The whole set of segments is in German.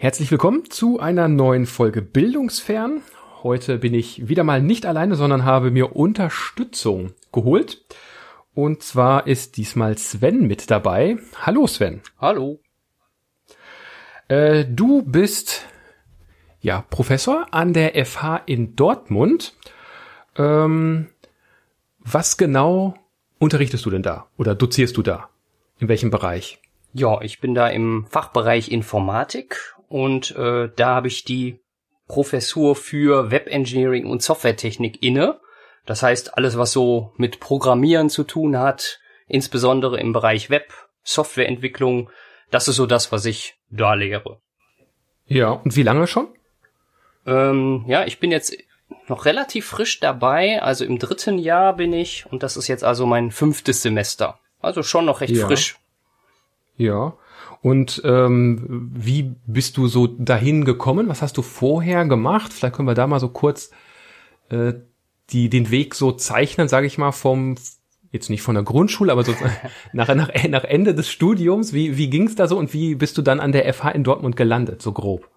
Herzlich willkommen zu einer neuen Folge Bildungsfern. Heute bin ich wieder mal nicht alleine, sondern habe mir Unterstützung geholt. Und zwar ist diesmal Sven mit dabei. Hallo Sven. Hallo. Äh, du bist ja Professor an der FH in Dortmund. Ähm, was genau unterrichtest du denn da oder dozierst du da? In welchem Bereich? Ja, ich bin da im Fachbereich Informatik und äh, da habe ich die Professur für Web Engineering und Softwaretechnik inne. Das heißt, alles, was so mit Programmieren zu tun hat, insbesondere im Bereich Web, Softwareentwicklung, das ist so das, was ich da lehre. Ja, und wie lange schon? Ähm, ja, ich bin jetzt noch relativ frisch dabei, also im dritten Jahr bin ich und das ist jetzt also mein fünftes Semester. Also schon noch recht ja. frisch. Ja. Und ähm, wie bist du so dahin gekommen? Was hast du vorher gemacht? Vielleicht können wir da mal so kurz äh, die den Weg so zeichnen, sage ich mal, vom jetzt nicht von der Grundschule, aber so nach, nach, nach Ende des Studiums. Wie, wie ging's da so und wie bist du dann an der FH in Dortmund gelandet, so grob?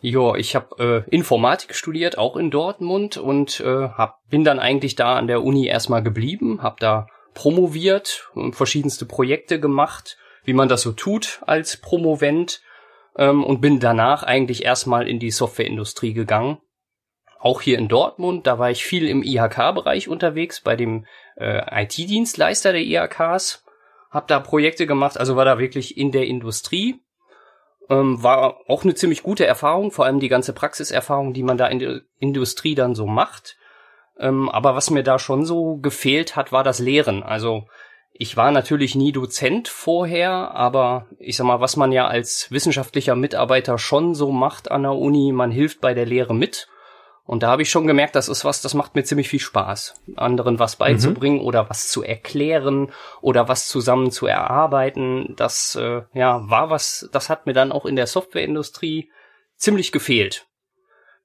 Ja, ich habe äh, Informatik studiert, auch in Dortmund und äh, hab, bin dann eigentlich da an der Uni erstmal geblieben, habe da promoviert, verschiedenste Projekte gemacht wie man das so tut als Promovent ähm, und bin danach eigentlich erstmal in die Softwareindustrie gegangen. Auch hier in Dortmund, da war ich viel im IHK-Bereich unterwegs, bei dem äh, IT-Dienstleister der IHKs, habe da Projekte gemacht, also war da wirklich in der Industrie. Ähm, war auch eine ziemlich gute Erfahrung, vor allem die ganze Praxiserfahrung, die man da in der Industrie dann so macht. Ähm, aber was mir da schon so gefehlt hat, war das Lehren. Also ich war natürlich nie Dozent vorher, aber ich sag mal, was man ja als wissenschaftlicher Mitarbeiter schon so macht an der Uni, man hilft bei der Lehre mit. Und da habe ich schon gemerkt, das ist was, das macht mir ziemlich viel Spaß, anderen was beizubringen mhm. oder was zu erklären oder was zusammen zu erarbeiten. Das äh, ja war was, das hat mir dann auch in der Softwareindustrie ziemlich gefehlt.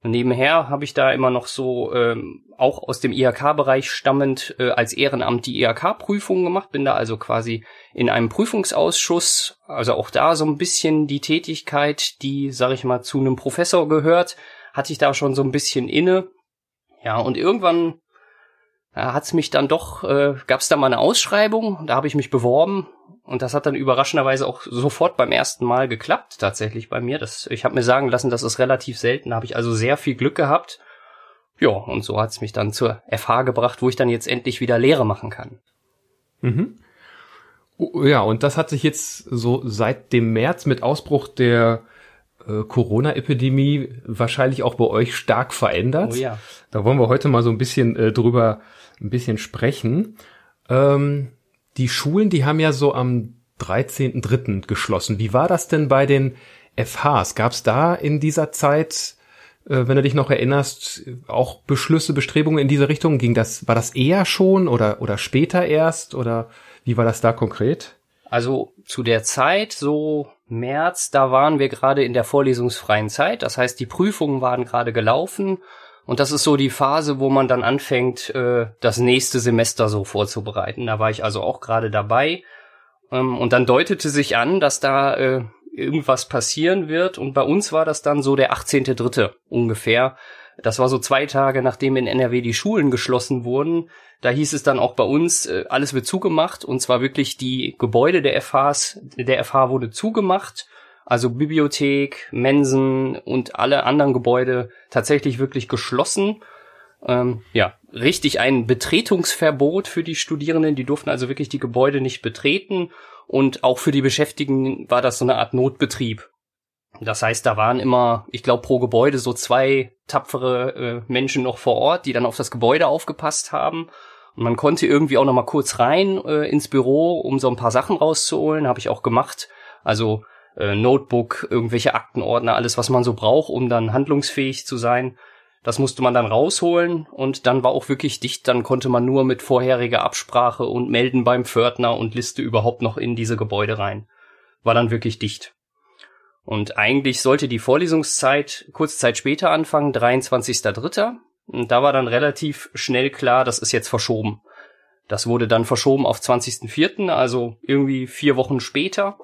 Nebenher habe ich da immer noch so ähm, auch aus dem IHK-Bereich stammend äh, als Ehrenamt die IHK-Prüfung gemacht, bin da also quasi in einem Prüfungsausschuss, also auch da so ein bisschen die Tätigkeit, die, sag ich mal, zu einem Professor gehört, hatte ich da schon so ein bisschen inne. Ja, und irgendwann ja, hat es mich dann doch, äh, gab es da mal eine Ausschreibung, da habe ich mich beworben und das hat dann überraschenderweise auch sofort beim ersten Mal geklappt, tatsächlich bei mir. Das, ich habe mir sagen lassen, das ist relativ selten, da habe ich also sehr viel Glück gehabt. Ja, und so hat es mich dann zur FH gebracht, wo ich dann jetzt endlich wieder Lehre machen kann. Mhm. Oh, ja, und das hat sich jetzt so seit dem März mit Ausbruch der äh, Corona-Epidemie wahrscheinlich auch bei euch stark verändert. Oh ja. Da wollen wir heute mal so ein bisschen äh, drüber ein bisschen sprechen. Ähm, die Schulen, die haben ja so am 13.3. geschlossen. Wie war das denn bei den FHs? Gab es da in dieser Zeit, äh, wenn du dich noch erinnerst, auch Beschlüsse, Bestrebungen in diese Richtung? Ging das, war das eher schon oder, oder später erst? Oder wie war das da konkret? Also zu der Zeit, so März, da waren wir gerade in der vorlesungsfreien Zeit. Das heißt, die Prüfungen waren gerade gelaufen und das ist so die Phase, wo man dann anfängt, äh, das nächste Semester so vorzubereiten. Da war ich also auch gerade dabei. Ähm, und dann deutete sich an, dass da äh, irgendwas passieren wird. Und bei uns war das dann so der 18.3. ungefähr. Das war so zwei Tage, nachdem in NRW die Schulen geschlossen wurden. Da hieß es dann auch bei uns, äh, alles wird zugemacht. Und zwar wirklich die Gebäude der FHs, der FH wurde zugemacht also Bibliothek, Mensen und alle anderen Gebäude tatsächlich wirklich geschlossen. Ähm, ja, richtig ein Betretungsverbot für die Studierenden. Die durften also wirklich die Gebäude nicht betreten. Und auch für die Beschäftigten war das so eine Art Notbetrieb. Das heißt, da waren immer, ich glaube, pro Gebäude so zwei tapfere äh, Menschen noch vor Ort, die dann auf das Gebäude aufgepasst haben. Und man konnte irgendwie auch noch mal kurz rein äh, ins Büro, um so ein paar Sachen rauszuholen. Habe ich auch gemacht. Also äh, Notebook, irgendwelche Aktenordner, alles, was man so braucht, um dann handlungsfähig zu sein. Das musste man dann rausholen und dann war auch wirklich dicht. Dann konnte man nur mit vorheriger Absprache und melden beim Pförtner und Liste überhaupt noch in diese Gebäude rein. War dann wirklich dicht. Und eigentlich sollte die Vorlesungszeit kurze Zeit später anfangen, 23.3. Und da war dann relativ schnell klar, das ist jetzt verschoben. Das wurde dann verschoben auf 20.04., also irgendwie vier Wochen später.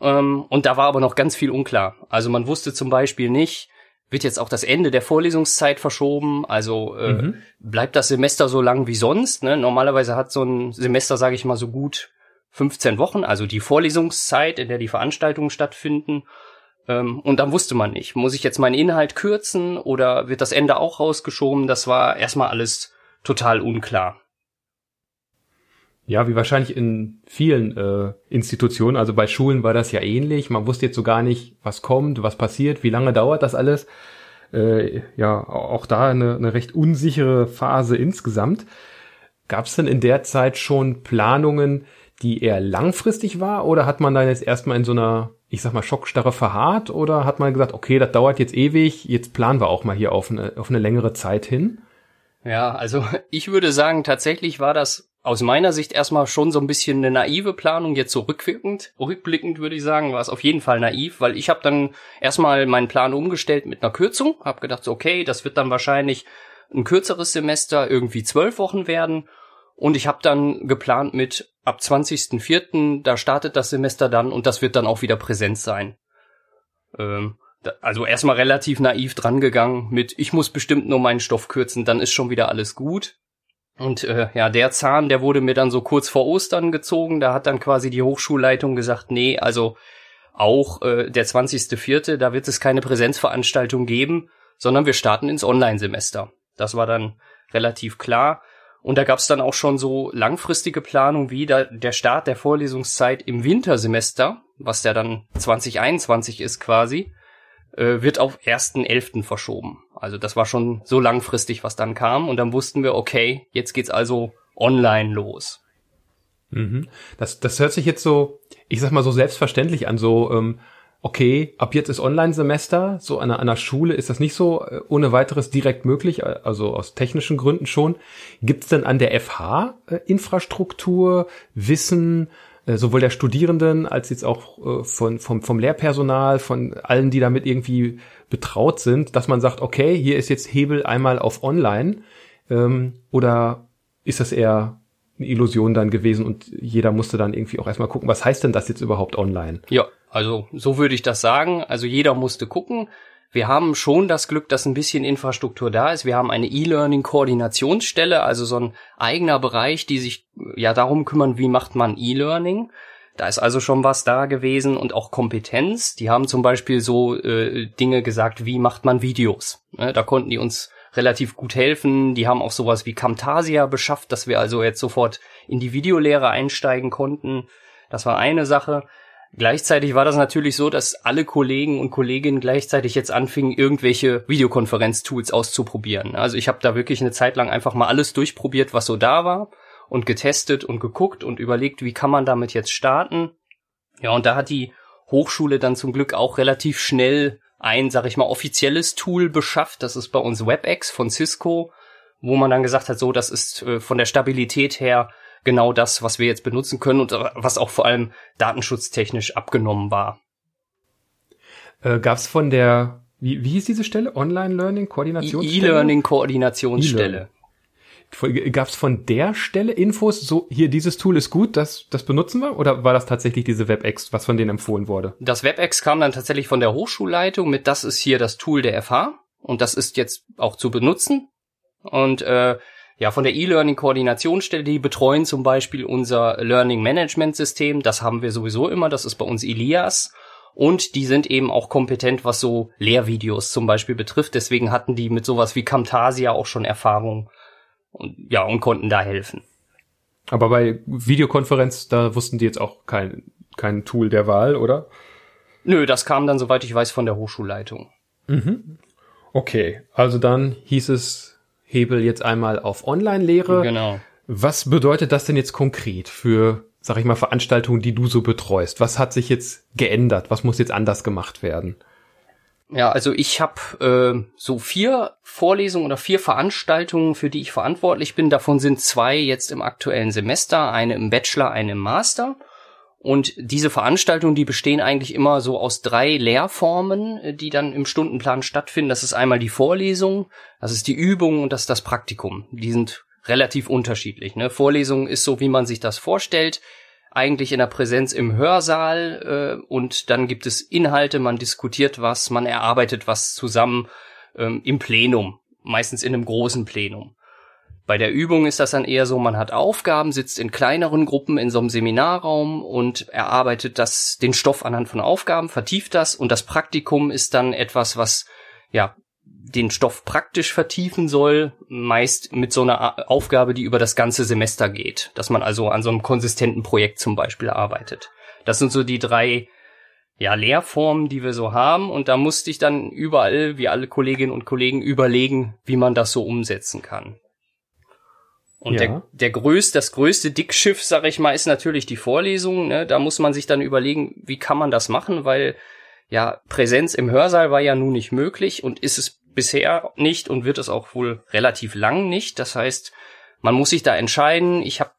Ähm, und da war aber noch ganz viel unklar. Also man wusste zum Beispiel nicht, wird jetzt auch das Ende der Vorlesungszeit verschoben? Also äh, mhm. bleibt das Semester so lang wie sonst? Ne? Normalerweise hat so ein Semester, sage ich mal, so gut 15 Wochen, also die Vorlesungszeit, in der die Veranstaltungen stattfinden. Ähm, und dann wusste man nicht, muss ich jetzt meinen Inhalt kürzen oder wird das Ende auch rausgeschoben? Das war erstmal alles total unklar. Ja, wie wahrscheinlich in vielen äh, Institutionen, also bei Schulen war das ja ähnlich. Man wusste jetzt so gar nicht, was kommt, was passiert, wie lange dauert das alles. Äh, ja, auch da eine, eine recht unsichere Phase insgesamt. Gab es denn in der Zeit schon Planungen, die eher langfristig war, oder hat man dann jetzt erstmal in so einer, ich sag mal, Schockstarre verharrt, oder hat man gesagt, okay, das dauert jetzt ewig, jetzt planen wir auch mal hier auf eine, auf eine längere Zeit hin? Ja, also ich würde sagen, tatsächlich war das aus meiner Sicht erstmal schon so ein bisschen eine naive Planung, jetzt so rückwirkend, rückblickend würde ich sagen, war es auf jeden Fall naiv, weil ich habe dann erstmal meinen Plan umgestellt mit einer Kürzung, habe gedacht, so, okay, das wird dann wahrscheinlich ein kürzeres Semester, irgendwie zwölf Wochen werden und ich habe dann geplant mit ab 20.04., da startet das Semester dann und das wird dann auch wieder präsent sein. Ähm, also erstmal relativ naiv drangegangen mit, ich muss bestimmt nur meinen Stoff kürzen, dann ist schon wieder alles gut. Und äh, ja, der Zahn, der wurde mir dann so kurz vor Ostern gezogen. Da hat dann quasi die Hochschulleitung gesagt, nee, also auch äh, der 20.04., da wird es keine Präsenzveranstaltung geben, sondern wir starten ins Online-Semester. Das war dann relativ klar. Und da gab es dann auch schon so langfristige Planung wie da, der Start der Vorlesungszeit im Wintersemester, was ja dann 2021 ist quasi äh, wird auf 1.11. verschoben. Also das war schon so langfristig, was dann kam. Und dann wussten wir, okay, jetzt geht's also online los. Mhm. Das, das hört sich jetzt so, ich sag mal so selbstverständlich an, so, ähm, okay, ab jetzt ist Online-Semester, so an einer, an einer Schule ist das nicht so äh, ohne weiteres direkt möglich, äh, also aus technischen Gründen schon. Gibt's denn an der FH äh, Infrastruktur, Wissen, sowohl der Studierenden als jetzt auch äh, von, vom, vom Lehrpersonal, von allen, die damit irgendwie betraut sind, dass man sagt, okay, hier ist jetzt Hebel einmal auf Online ähm, oder ist das eher eine Illusion dann gewesen und jeder musste dann irgendwie auch erstmal gucken, was heißt denn das jetzt überhaupt online? Ja, also so würde ich das sagen. Also jeder musste gucken. Wir haben schon das Glück, dass ein bisschen Infrastruktur da ist. Wir haben eine E-Learning-Koordinationsstelle, also so ein eigener Bereich, die sich ja darum kümmern, wie macht man E-Learning. Da ist also schon was da gewesen und auch Kompetenz. Die haben zum Beispiel so äh, Dinge gesagt, wie macht man Videos. Ne, da konnten die uns relativ gut helfen. Die haben auch sowas wie Camtasia beschafft, dass wir also jetzt sofort in die Videolehre einsteigen konnten. Das war eine Sache. Gleichzeitig war das natürlich so, dass alle Kollegen und Kolleginnen gleichzeitig jetzt anfingen, irgendwelche Videokonferenz-Tools auszuprobieren. Also ich habe da wirklich eine Zeit lang einfach mal alles durchprobiert, was so da war und getestet und geguckt und überlegt, wie kann man damit jetzt starten. Ja, und da hat die Hochschule dann zum Glück auch relativ schnell ein, sag ich mal, offizielles Tool beschafft. Das ist bei uns WebEx von Cisco, wo man dann gesagt hat, so, das ist äh, von der Stabilität her genau das, was wir jetzt benutzen können und was auch vor allem datenschutztechnisch abgenommen war. Äh, Gab es von der, wie, wie hieß diese Stelle? Online-Learning-Koordinationsstelle? E-Learning-Koordinationsstelle. Gab es von der Stelle Infos, so hier dieses Tool ist gut, das, das benutzen wir? Oder war das tatsächlich diese WebEx, was von denen empfohlen wurde? Das WebEx kam dann tatsächlich von der Hochschulleitung mit, das ist hier das Tool der FH und das ist jetzt auch zu benutzen. Und äh, ja, von der E-Learning-Koordinationsstelle, die betreuen zum Beispiel unser Learning-Management-System. Das haben wir sowieso immer, das ist bei uns Elias. Und die sind eben auch kompetent, was so Lehrvideos zum Beispiel betrifft. Deswegen hatten die mit sowas wie Camtasia auch schon Erfahrung. Und, ja, und konnten da helfen. Aber bei Videokonferenz, da wussten die jetzt auch kein, kein Tool der Wahl, oder? Nö, das kam dann, soweit ich weiß, von der Hochschulleitung. Mhm. Okay, also dann hieß es, Hebel jetzt einmal auf Online-Lehre. Genau. Was bedeutet das denn jetzt konkret für, sag ich mal, Veranstaltungen, die du so betreust? Was hat sich jetzt geändert? Was muss jetzt anders gemacht werden? Ja, also ich habe äh, so vier Vorlesungen oder vier Veranstaltungen, für die ich verantwortlich bin. Davon sind zwei jetzt im aktuellen Semester, eine im Bachelor, eine im Master. Und diese Veranstaltungen, die bestehen eigentlich immer so aus drei Lehrformen, äh, die dann im Stundenplan stattfinden. Das ist einmal die Vorlesung, das ist die Übung und das ist das Praktikum. Die sind relativ unterschiedlich. Ne? Vorlesung ist so, wie man sich das vorstellt. eigentlich in der Präsenz im Hörsaal äh, und dann gibt es Inhalte, man diskutiert was, man erarbeitet was zusammen ähm, im Plenum, meistens in einem großen Plenum. Bei der Übung ist das dann eher so, man hat Aufgaben, sitzt in kleineren Gruppen in so einem Seminarraum und erarbeitet das, den Stoff anhand von Aufgaben, vertieft das und das Praktikum ist dann etwas, was ja den Stoff praktisch vertiefen soll, meist mit so einer Aufgabe, die über das ganze Semester geht, dass man also an so einem konsistenten Projekt zum Beispiel arbeitet. Das sind so die drei ja, Lehrformen, die wir so haben und da musste ich dann überall, wie alle Kolleginnen und Kollegen, überlegen, wie man das so umsetzen kann. Und ja. der, der größte, das größte Dickschiff, sag ich mal, ist natürlich die Vorlesung. Ne? Da muss man sich dann überlegen, wie kann man das machen, weil ja, Präsenz im Hörsaal war ja nun nicht möglich und ist es bisher nicht und wird es auch wohl relativ lang nicht. Das heißt, man muss sich da entscheiden. Ich habe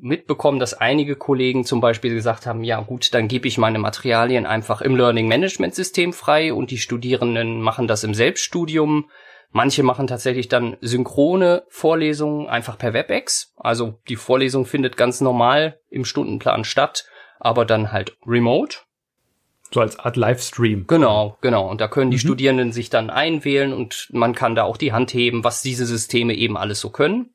mitbekommen, dass einige Kollegen zum Beispiel gesagt haben, ja gut, dann gebe ich meine Materialien einfach im Learning Management System frei und die Studierenden machen das im Selbststudium. Manche machen tatsächlich dann synchrone Vorlesungen einfach per WebEx. Also die Vorlesung findet ganz normal im Stundenplan statt, aber dann halt remote. So als Art Livestream. Genau, genau. Und da können die mhm. Studierenden sich dann einwählen und man kann da auch die Hand heben, was diese Systeme eben alles so können.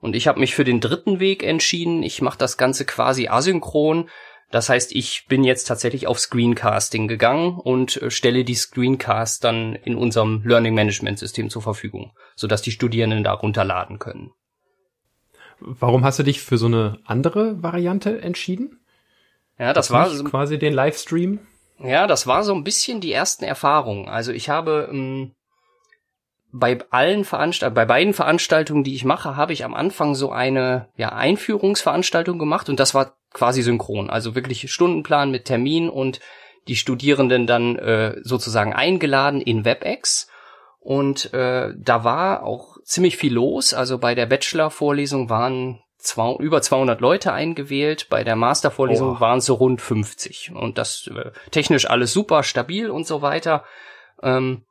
Und ich habe mich für den dritten Weg entschieden. Ich mache das Ganze quasi asynchron. Das heißt, ich bin jetzt tatsächlich auf Screencasting gegangen und äh, stelle die Screencast dann in unserem Learning Management System zur Verfügung, sodass die Studierenden da runterladen können. Warum hast du dich für so eine andere Variante entschieden? Ja, das, das war so quasi den Livestream. Ja, das war so ein bisschen die ersten Erfahrungen. Also ich habe ähm, bei allen Veranstalt bei beiden Veranstaltungen, die ich mache, habe ich am Anfang so eine ja, Einführungsveranstaltung gemacht und das war quasi synchron. Also wirklich Stundenplan mit Termin und die Studierenden dann äh, sozusagen eingeladen in WebEx. Und äh, da war auch ziemlich viel los. Also bei der Bachelor-Vorlesung waren zwei, über 200 Leute eingewählt. Bei der Mastervorlesung oh. waren es so rund 50. Und das äh, technisch alles super stabil und so weiter. Ähm,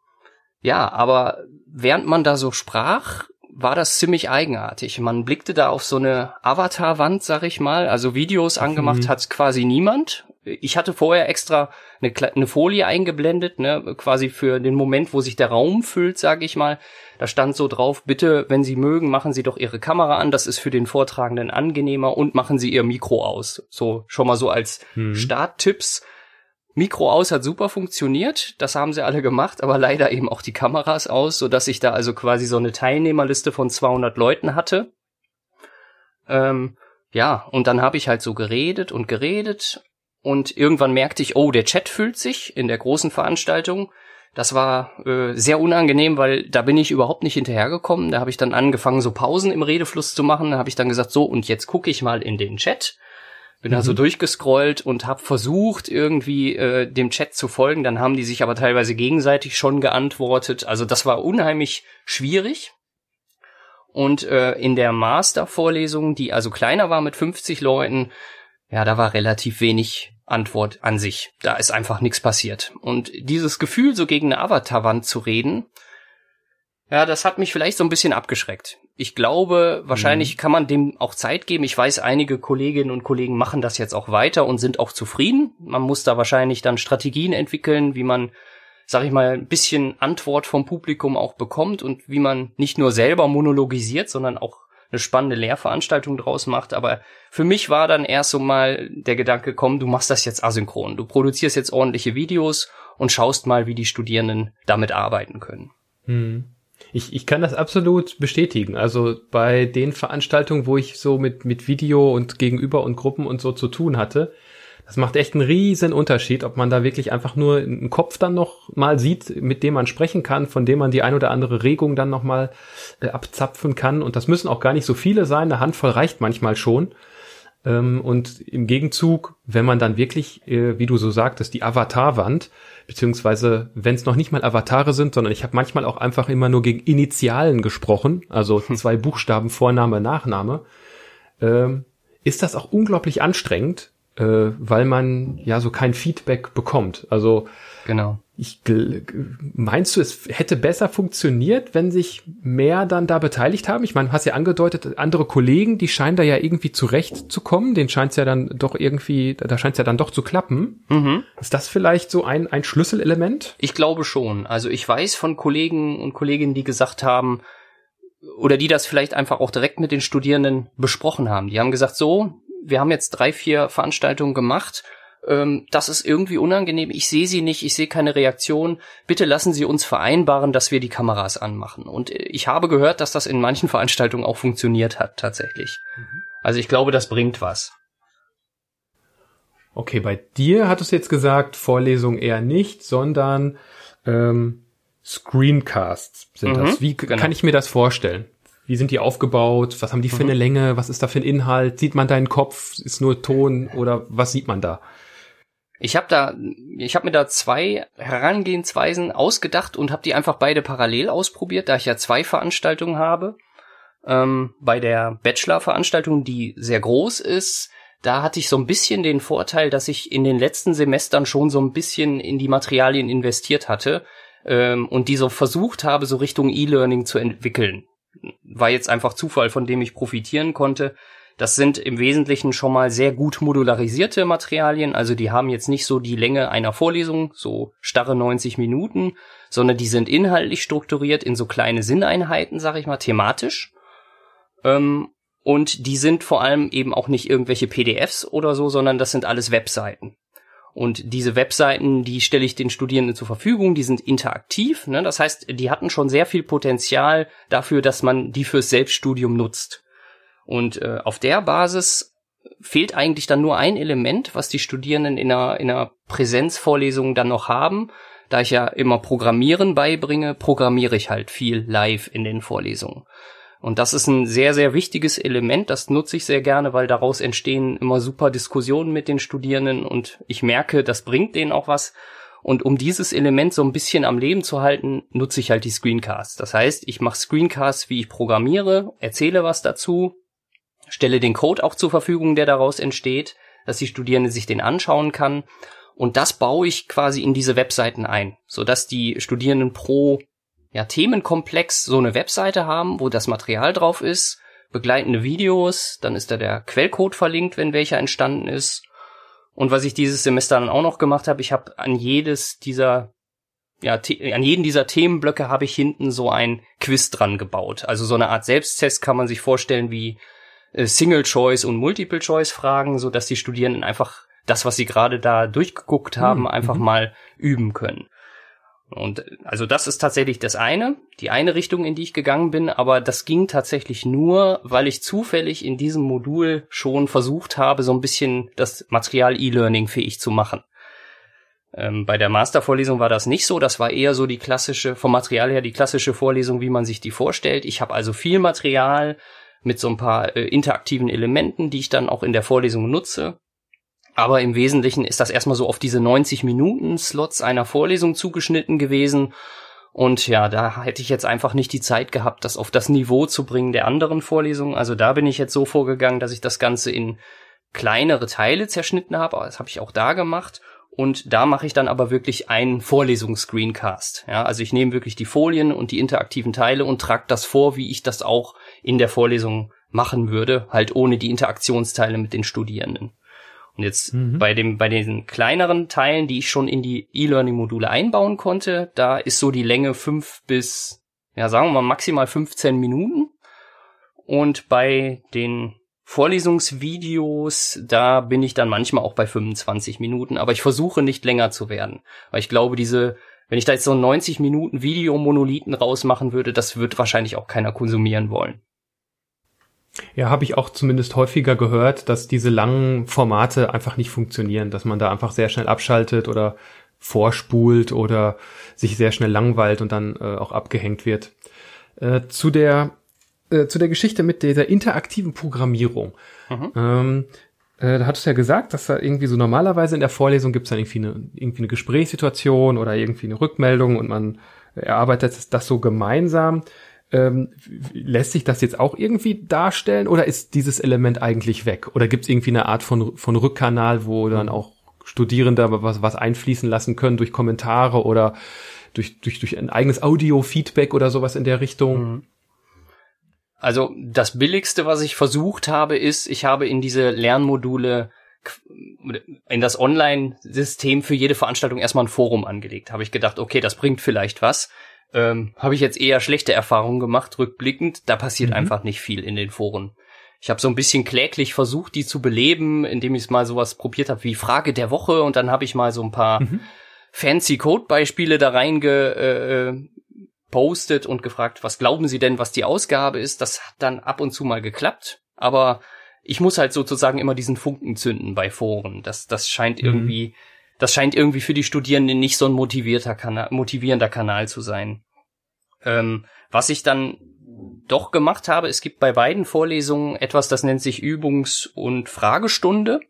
ja, aber während man da so sprach, war das ziemlich eigenartig. Man blickte da auf so eine Avatar-Wand, sag ich mal. Also Videos angemacht mhm. hat quasi niemand. Ich hatte vorher extra eine, eine, Folie eingeblendet, ne, quasi für den Moment, wo sich der Raum füllt, sag ich mal. Da stand so drauf, bitte, wenn Sie mögen, machen Sie doch Ihre Kamera an, das ist für den Vortragenden angenehmer und machen Sie Ihr Mikro aus. So schon mal so als mhm. Starttipps. Mikro aus hat super funktioniert, das haben sie alle gemacht, aber leider eben auch die Kameras aus, so dass ich da also quasi so eine Teilnehmerliste von 200 Leuten hatte. Ähm, ja, und dann habe ich halt so geredet und geredet und irgendwann merkte ich, oh, der Chat füllt sich in der großen Veranstaltung. Das war äh, sehr unangenehm, weil da bin ich überhaupt nicht hinterhergekommen. Da habe ich dann angefangen, so Pausen im Redefluss zu machen. Da habe ich dann gesagt, so, und jetzt gucke ich mal in den Chat. Bin mhm. also durchgescrollt und habe versucht, irgendwie äh, dem Chat zu folgen. Dann haben die sich aber teilweise gegenseitig schon geantwortet. Also das war unheimlich schwierig. Und äh, in der Master-Vorlesung, die also kleiner war mit 50 Leuten, ja, da war relativ wenig Antwort an sich. Da ist einfach nichts passiert. Und dieses Gefühl, so gegen eine Avatar-Wand zu reden, ja, das hat mich vielleicht so ein bisschen abgeschreckt. Ich glaube, wahrscheinlich mhm. kann man dem auch Zeit geben. Ich weiß, einige Kolleginnen und Kollegen machen das jetzt auch weiter und sind auch zufrieden. Man muss da wahrscheinlich dann Strategien entwickeln, wie man, sag ich mal, ein bisschen Antwort vom Publikum auch bekommt und wie man nicht nur selber monologisiert, sondern auch eine spannende Lehrveranstaltung draus macht. Aber für mich war dann erst so mal der Gedanke, komm, du machst das jetzt asynchron. Du produzierst jetzt ordentliche Videos und schaust mal, wie die Studierenden damit arbeiten können. Hm. Ich, ich kann das absolut bestätigen. Also bei den Veranstaltungen, wo ich so mit, mit Video und Gegenüber und Gruppen und so zu tun hatte, das macht echt einen riesen Unterschied, ob man da wirklich einfach nur einen Kopf dann noch mal sieht, mit dem man sprechen kann, von dem man die ein oder andere Regung dann noch mal äh, abzapfen kann. Und das müssen auch gar nicht so viele sein. Eine Handvoll reicht manchmal schon. Ähm, und im Gegenzug, wenn man dann wirklich, äh, wie du so sagtest, die Avatarwand, beziehungsweise wenn es noch nicht mal Avatare sind, sondern ich habe manchmal auch einfach immer nur gegen Initialen gesprochen, also hm. zwei Buchstaben Vorname, Nachname, ähm, ist das auch unglaublich anstrengend, äh, weil man ja so kein Feedback bekommt. Also genau. Ich meinst du, es hätte besser funktioniert, wenn sich mehr dann da beteiligt haben? Ich meine, du hast ja angedeutet, andere Kollegen, die scheinen da ja irgendwie zurechtzukommen. Den scheint es ja dann doch irgendwie, da scheint es ja dann doch zu klappen. Mhm. Ist das vielleicht so ein, ein Schlüsselelement? Ich glaube schon. Also ich weiß von Kollegen und Kolleginnen, die gesagt haben, oder die das vielleicht einfach auch direkt mit den Studierenden besprochen haben. Die haben gesagt, so, wir haben jetzt drei, vier Veranstaltungen gemacht ähm, das ist irgendwie unangenehm, ich sehe sie nicht, ich sehe keine Reaktion, bitte lassen Sie uns vereinbaren, dass wir die Kameras anmachen. Und äh, ich habe gehört, dass das in manchen Veranstaltungen auch funktioniert hat, tatsächlich. Mhm. Also ich glaube, das bringt was. Okay, bei dir hattest du jetzt gesagt, Vorlesung eher nicht, sondern ähm, Screencasts sind mhm, das. Wie genau. kann ich mir das vorstellen? Wie sind die aufgebaut? Was haben die für mhm. eine Länge? Was ist da für ein Inhalt? Sieht man deinen Kopf? Ist nur Ton oder was sieht man da? Ich habe da, ich habe mir da zwei Herangehensweisen ausgedacht und habe die einfach beide parallel ausprobiert, da ich ja zwei Veranstaltungen habe. Ähm, bei der Bachelor-Veranstaltung, die sehr groß ist, da hatte ich so ein bisschen den Vorteil, dass ich in den letzten Semestern schon so ein bisschen in die Materialien investiert hatte ähm, und die so versucht habe, so Richtung E-Learning zu entwickeln. War jetzt einfach Zufall, von dem ich profitieren konnte. Das sind im Wesentlichen schon mal sehr gut modularisierte Materialien, also die haben jetzt nicht so die Länge einer Vorlesung, so starre 90 Minuten, sondern die sind inhaltlich strukturiert in so kleine Sinneinheiten, sag ich mal, thematisch. Ähm, und die sind vor allem eben auch nicht irgendwelche PDFs oder so, sondern das sind alles Webseiten. Und diese Webseiten, die stelle ich den Studierenden zur Verfügung, die sind interaktiv. Ne? Das heißt, die hatten schon sehr viel Potenzial dafür, dass man die fürs Selbststudium nutzt. Und äh, auf der Basis fehlt eigentlich dann nur ein Element, was die Studierenden in einer, in einer Präsenzvorlesung dann noch haben. Da ich ja immer Programmieren beibringe, programmiere ich halt viel live in den Vorlesungen. Und das ist ein sehr, sehr wichtiges Element. Das nutze ich sehr gerne, weil daraus entstehen immer super Diskussionen mit den Studierenden und ich merke, das bringt denen auch was. Und um dieses Element so ein bisschen am Leben zu halten, nutze ich halt die Screencasts. Das heißt, ich mache Screencasts, wie ich programmiere, erzähle was dazu, stelle den Code auch zur Verfügung, der daraus entsteht, dass die Studierende sich den anschauen kann. Und das baue ich quasi in diese Webseiten ein, sodass die Studierenden pro ja, Themenkomplex so eine Webseite haben, wo das Material drauf ist, begleitende Videos, dann ist da der Quellcode verlinkt, wenn welcher entstanden ist. Und was ich dieses Semester dann auch noch gemacht habe, ich habe an jedes dieser ja, an jeden dieser Themenblöcke habe ich hinten so ein Quiz dran gebaut. Also so eine Art Selbsttest kann man sich vorstellen wie äh, Single-Choice und Multiple-Choice-Fragen, so dass die Studierenden einfach das, was sie gerade da durchgeguckt haben, mhm. einfach mal üben können. Und also das ist tatsächlich das eine, die eine Richtung, in die ich gegangen bin, aber das ging tatsächlich nur, weil ich zufällig in diesem Modul schon versucht habe, so ein bisschen das Material E-Learning fähig zu machen. Ähm, bei der Mastervorlesung war das nicht so, das war eher so die klassische, vom Material her die klassische Vorlesung, wie man sich die vorstellt. Ich habe also viel Material, mit so ein paar äh, interaktiven Elementen, die ich dann auch in der Vorlesung nutze. Aber im Wesentlichen ist das erstmal so auf diese 90 Minuten Slots einer Vorlesung zugeschnitten gewesen. Und ja, da hätte ich jetzt einfach nicht die Zeit gehabt, das auf das Niveau zu bringen der anderen Vorlesungen. Also da bin ich jetzt so vorgegangen, dass ich das Ganze in kleinere Teile zerschnitten habe. Das habe ich auch da gemacht. Und da mache ich dann aber wirklich einen Vorlesungsscreencast. Ja, also ich nehme wirklich die Folien und die interaktiven Teile und trage das vor, wie ich das auch in der Vorlesung machen würde, halt ohne die Interaktionsteile mit den Studierenden. Und jetzt mhm. bei dem, bei den kleineren Teilen, die ich schon in die E-Learning-Module einbauen konnte, da ist so die Länge fünf bis, ja, sagen wir mal maximal 15 Minuten. Und bei den Vorlesungsvideos, da bin ich dann manchmal auch bei 25 Minuten, aber ich versuche nicht länger zu werden. Weil ich glaube, diese, wenn ich da jetzt so 90 Minuten Videomonolithen rausmachen würde, das wird wahrscheinlich auch keiner konsumieren wollen. Ja, habe ich auch zumindest häufiger gehört, dass diese langen Formate einfach nicht funktionieren, dass man da einfach sehr schnell abschaltet oder vorspult oder sich sehr schnell langweilt und dann äh, auch abgehängt wird. Äh, zu der äh, zu der Geschichte mit dieser interaktiven Programmierung. Mhm. Ähm, äh, da hattest du ja gesagt, dass da irgendwie so normalerweise in der Vorlesung gibt es dann irgendwie eine, irgendwie eine Gesprächssituation oder irgendwie eine Rückmeldung und man erarbeitet das so gemeinsam. Ähm, lässt sich das jetzt auch irgendwie darstellen oder ist dieses Element eigentlich weg? Oder gibt es irgendwie eine Art von, von Rückkanal, wo dann auch Studierende was, was einfließen lassen können durch Kommentare oder durch, durch, durch ein eigenes Audio-Feedback oder sowas in der Richtung? Mhm. Also das Billigste, was ich versucht habe, ist, ich habe in diese Lernmodule in das Online-System für jede Veranstaltung erstmal ein Forum angelegt. Habe ich gedacht, okay, das bringt vielleicht was. Ähm, habe ich jetzt eher schlechte Erfahrungen gemacht, rückblickend. Da passiert mhm. einfach nicht viel in den Foren. Ich habe so ein bisschen kläglich versuht, die zu beleben, indem ich mal sowas probiert habe wie Frage der Woche und dann habe ich mal so ein paar mhm. fancy Code-Beispiele da reinge äh, äh postet und gefragt, was glauben Sie denn, was die Ausgabe ist? Das hat dann ab und zu mal geklappt, aber ich muss halt sozusagen immer diesen Funken zünden bei Foren. Das, das scheint mhm. irgendwie, das scheint irgendwie für die Studierenden nicht so ein motivierter Kanal, motivierender Kanal zu sein. Ähm, was ich dann doch gemacht habe, es gibt bei beiden Vorlesungen etwas, das nennt sich Übungs- und Fragestunde.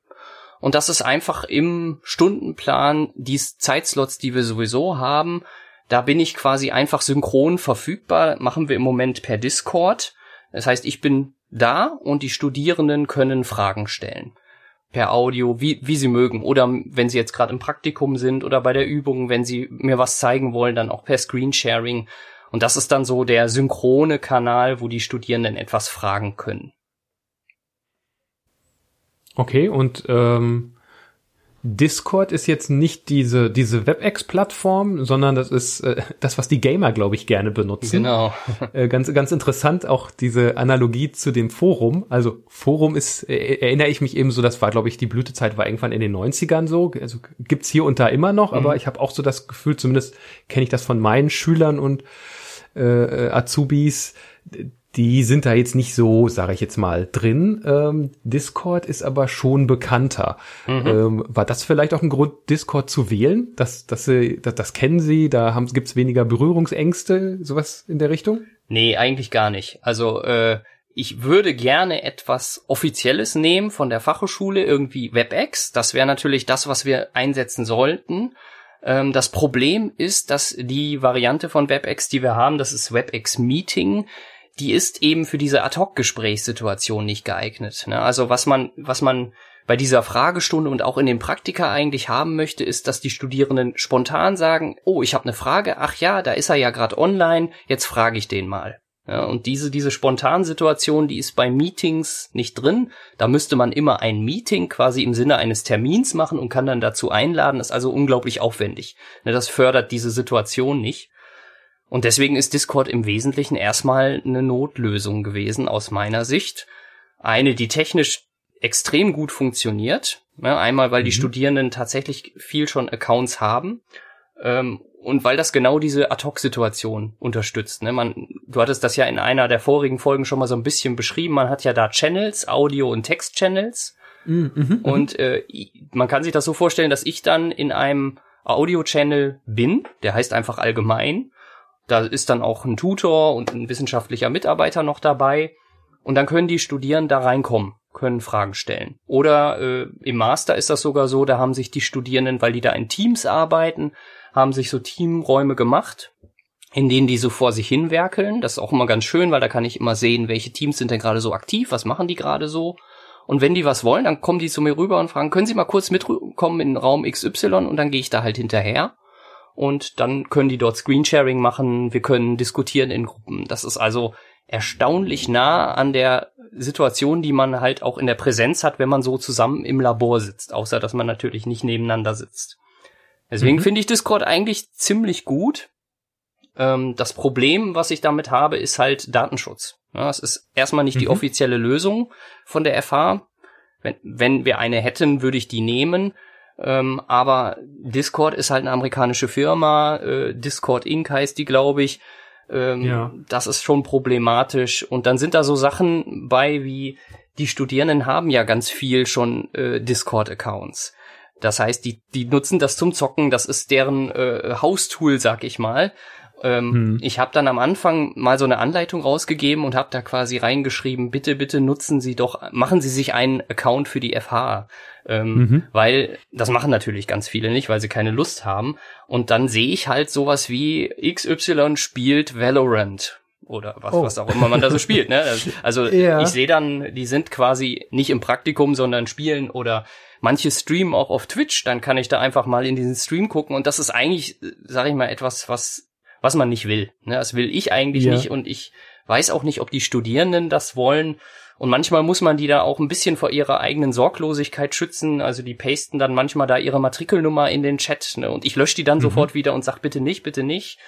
Und das ist einfach im Stundenplan die Zeitslots, die wir sowieso haben, da bin ich quasi einfach synchron verfügbar, machen wir im Moment per Discord. Das heißt, ich bin da und die Studierenden können Fragen stellen. Per Audio, wie, wie sie mögen. Oder wenn sie jetzt gerade im Praktikum sind oder bei der Übung, wenn sie mir was zeigen wollen, dann auch per Screensharing. Und das ist dann so der synchrone Kanal, wo die Studierenden etwas fragen können. Okay, und ähm, Discord ist jetzt nicht diese, diese WebEx-Plattform, sondern das ist äh, das, was die Gamer, glaube ich, gerne benutzen. Genau. äh, ganz, ganz interessant auch diese Analogie zu dem Forum. Also Forum ist, äh, erinnere ich mich eben so, das war, glaube ich, die Blütezeit war irgendwann in den 90ern so. Also gibt's hier und da immer noch, mhm. aber ich habe auch so das Gefühl, zumindest kenne ich das von meinen Schülern und äh, Azubis, die sind da jetzt nicht so, sage ich jetzt mal, drin. Ähm, Discord ist aber schon bekannter. Mhm. Ähm, war das vielleicht auch ein Grund, Discord zu wählen? Das, das, das, das kennen Sie, da haben, gibt's weniger Berührungsängste, sowas in der Richtung? Nee, eigentlich gar nicht. Also äh, ich würde gerne etwas Offizielles nehmen von der Fachhochschule, irgendwie WebEx. Das wäre natürlich das, was wir einsetzen sollten. Ähm, das Problem ist, dass die Variante von WebEx, die wir haben, das ist WebEx Meeting, die ist eben für diese Ad-Hoc-Gesprächssituation nicht geeignet. Ne? Also was man, was man bei dieser Fragestunde und auch in den Praktika eigentlich haben möchte, ist, dass die Studierenden spontan sagen, oh, ich habe eine Frage, ach ja, da ist er ja gerade online, jetzt frage ich den mal. Ja, und diese, diese Spontansituation, die ist bei Meetings nicht drin. Da müsste man immer ein Meeting quasi im Sinne eines Termins machen und kann dann dazu einladen. Das ist also unglaublich aufwendig. Ne, das fördert diese Situation nicht. Und deswegen ist Discord im Wesentlichen erstmal eine Notlösung gewesen aus meiner Sicht. Eine, die technisch extrem gut funktioniert. Ja, einmal, weil mhm. die Studierenden tatsächlich viel schon Accounts haben. Ähm, und weil das genau diese Ad-Hoc-Situation unterstützt. Ne? Man, du hattest das ja in einer der vorigen Folgen schon mal so ein bisschen beschrieben. Man hat ja da Channels, Audio- und Text-Channels. Mhm, mhm, mhm. und äh, man kann sich das so vorstellen, dass ich dann in einem Audio-Channel bin, der heißt einfach allgemein. Da ist dann auch ein Tutor und ein wissenschaftlicher Mitarbeiter noch dabei. Und dann können die Studierenden da reinkommen, können Fragen stellen. Oder äh, im Master ist das sogar so, da haben sich die Studierenden, weil die da in Teams arbeiten, haben sich so Teamräume gemacht, in denen die so vor sich hinwerkeln. Das ist auch immer ganz schön, weil da kann ich immer sehen, welche Teams sind denn gerade so aktiv, was machen die gerade so. Und wenn die was wollen, dann kommen die zu mir rüber und fragen, können Sie mal kurz mitkommen in Raum XY und dann gehe ich da halt hinterher und dann können die dort Screensharing machen, wir können diskutieren in Gruppen. Das ist also erstaunlich nah an der Situation, die man halt auch in der Präsenz hat, wenn man so zusammen im Labor sitzt, außer dass man natürlich nicht nebeneinander sitzt. Deswegen mhm. finde ich Discord eigentlich ziemlich gut. Ähm, das Problem, was ich damit habe, ist halt Datenschutz. Ja, es ist erstmal nicht mhm. die offizielle Lösung von der FH. Wenn, wenn wir eine hätten, würde ich die nehmen. Ähm, aber Discord ist halt eine amerikanische Firma. Äh, Discord Inc. heißt die, glaube ich. Ähm, ja. Das ist schon problematisch. Und dann sind da so Sachen bei wie, die Studierenden haben ja ganz viel schon äh, Discord-Accounts. Das heißt, die, die nutzen das zum Zocken, das ist deren äh, Haustool, sag ich mal. Ähm, hm. Ich habe dann am Anfang mal so eine Anleitung rausgegeben und habe da quasi reingeschrieben, bitte, bitte nutzen Sie doch, machen Sie sich einen Account für die FH. Ähm, mhm. Weil das machen natürlich ganz viele nicht, weil sie keine Lust haben. Und dann sehe ich halt sowas wie XY spielt Valorant oder was, oh. was auch immer man da so spielt. Ne? Also ja. ich sehe dann, die sind quasi nicht im Praktikum, sondern spielen oder manche streamen auch auf Twitch, dann kann ich da einfach mal in diesen Stream gucken und das ist eigentlich, sage ich mal, etwas, was was man nicht will. Ne? Das will ich eigentlich ja. nicht und ich weiß auch nicht, ob die Studierenden das wollen. Und manchmal muss man die da auch ein bisschen vor ihrer eigenen Sorglosigkeit schützen. Also die pasten dann manchmal da ihre Matrikelnummer in den Chat ne? und ich lösche die dann mhm. sofort wieder und sag bitte nicht, bitte nicht.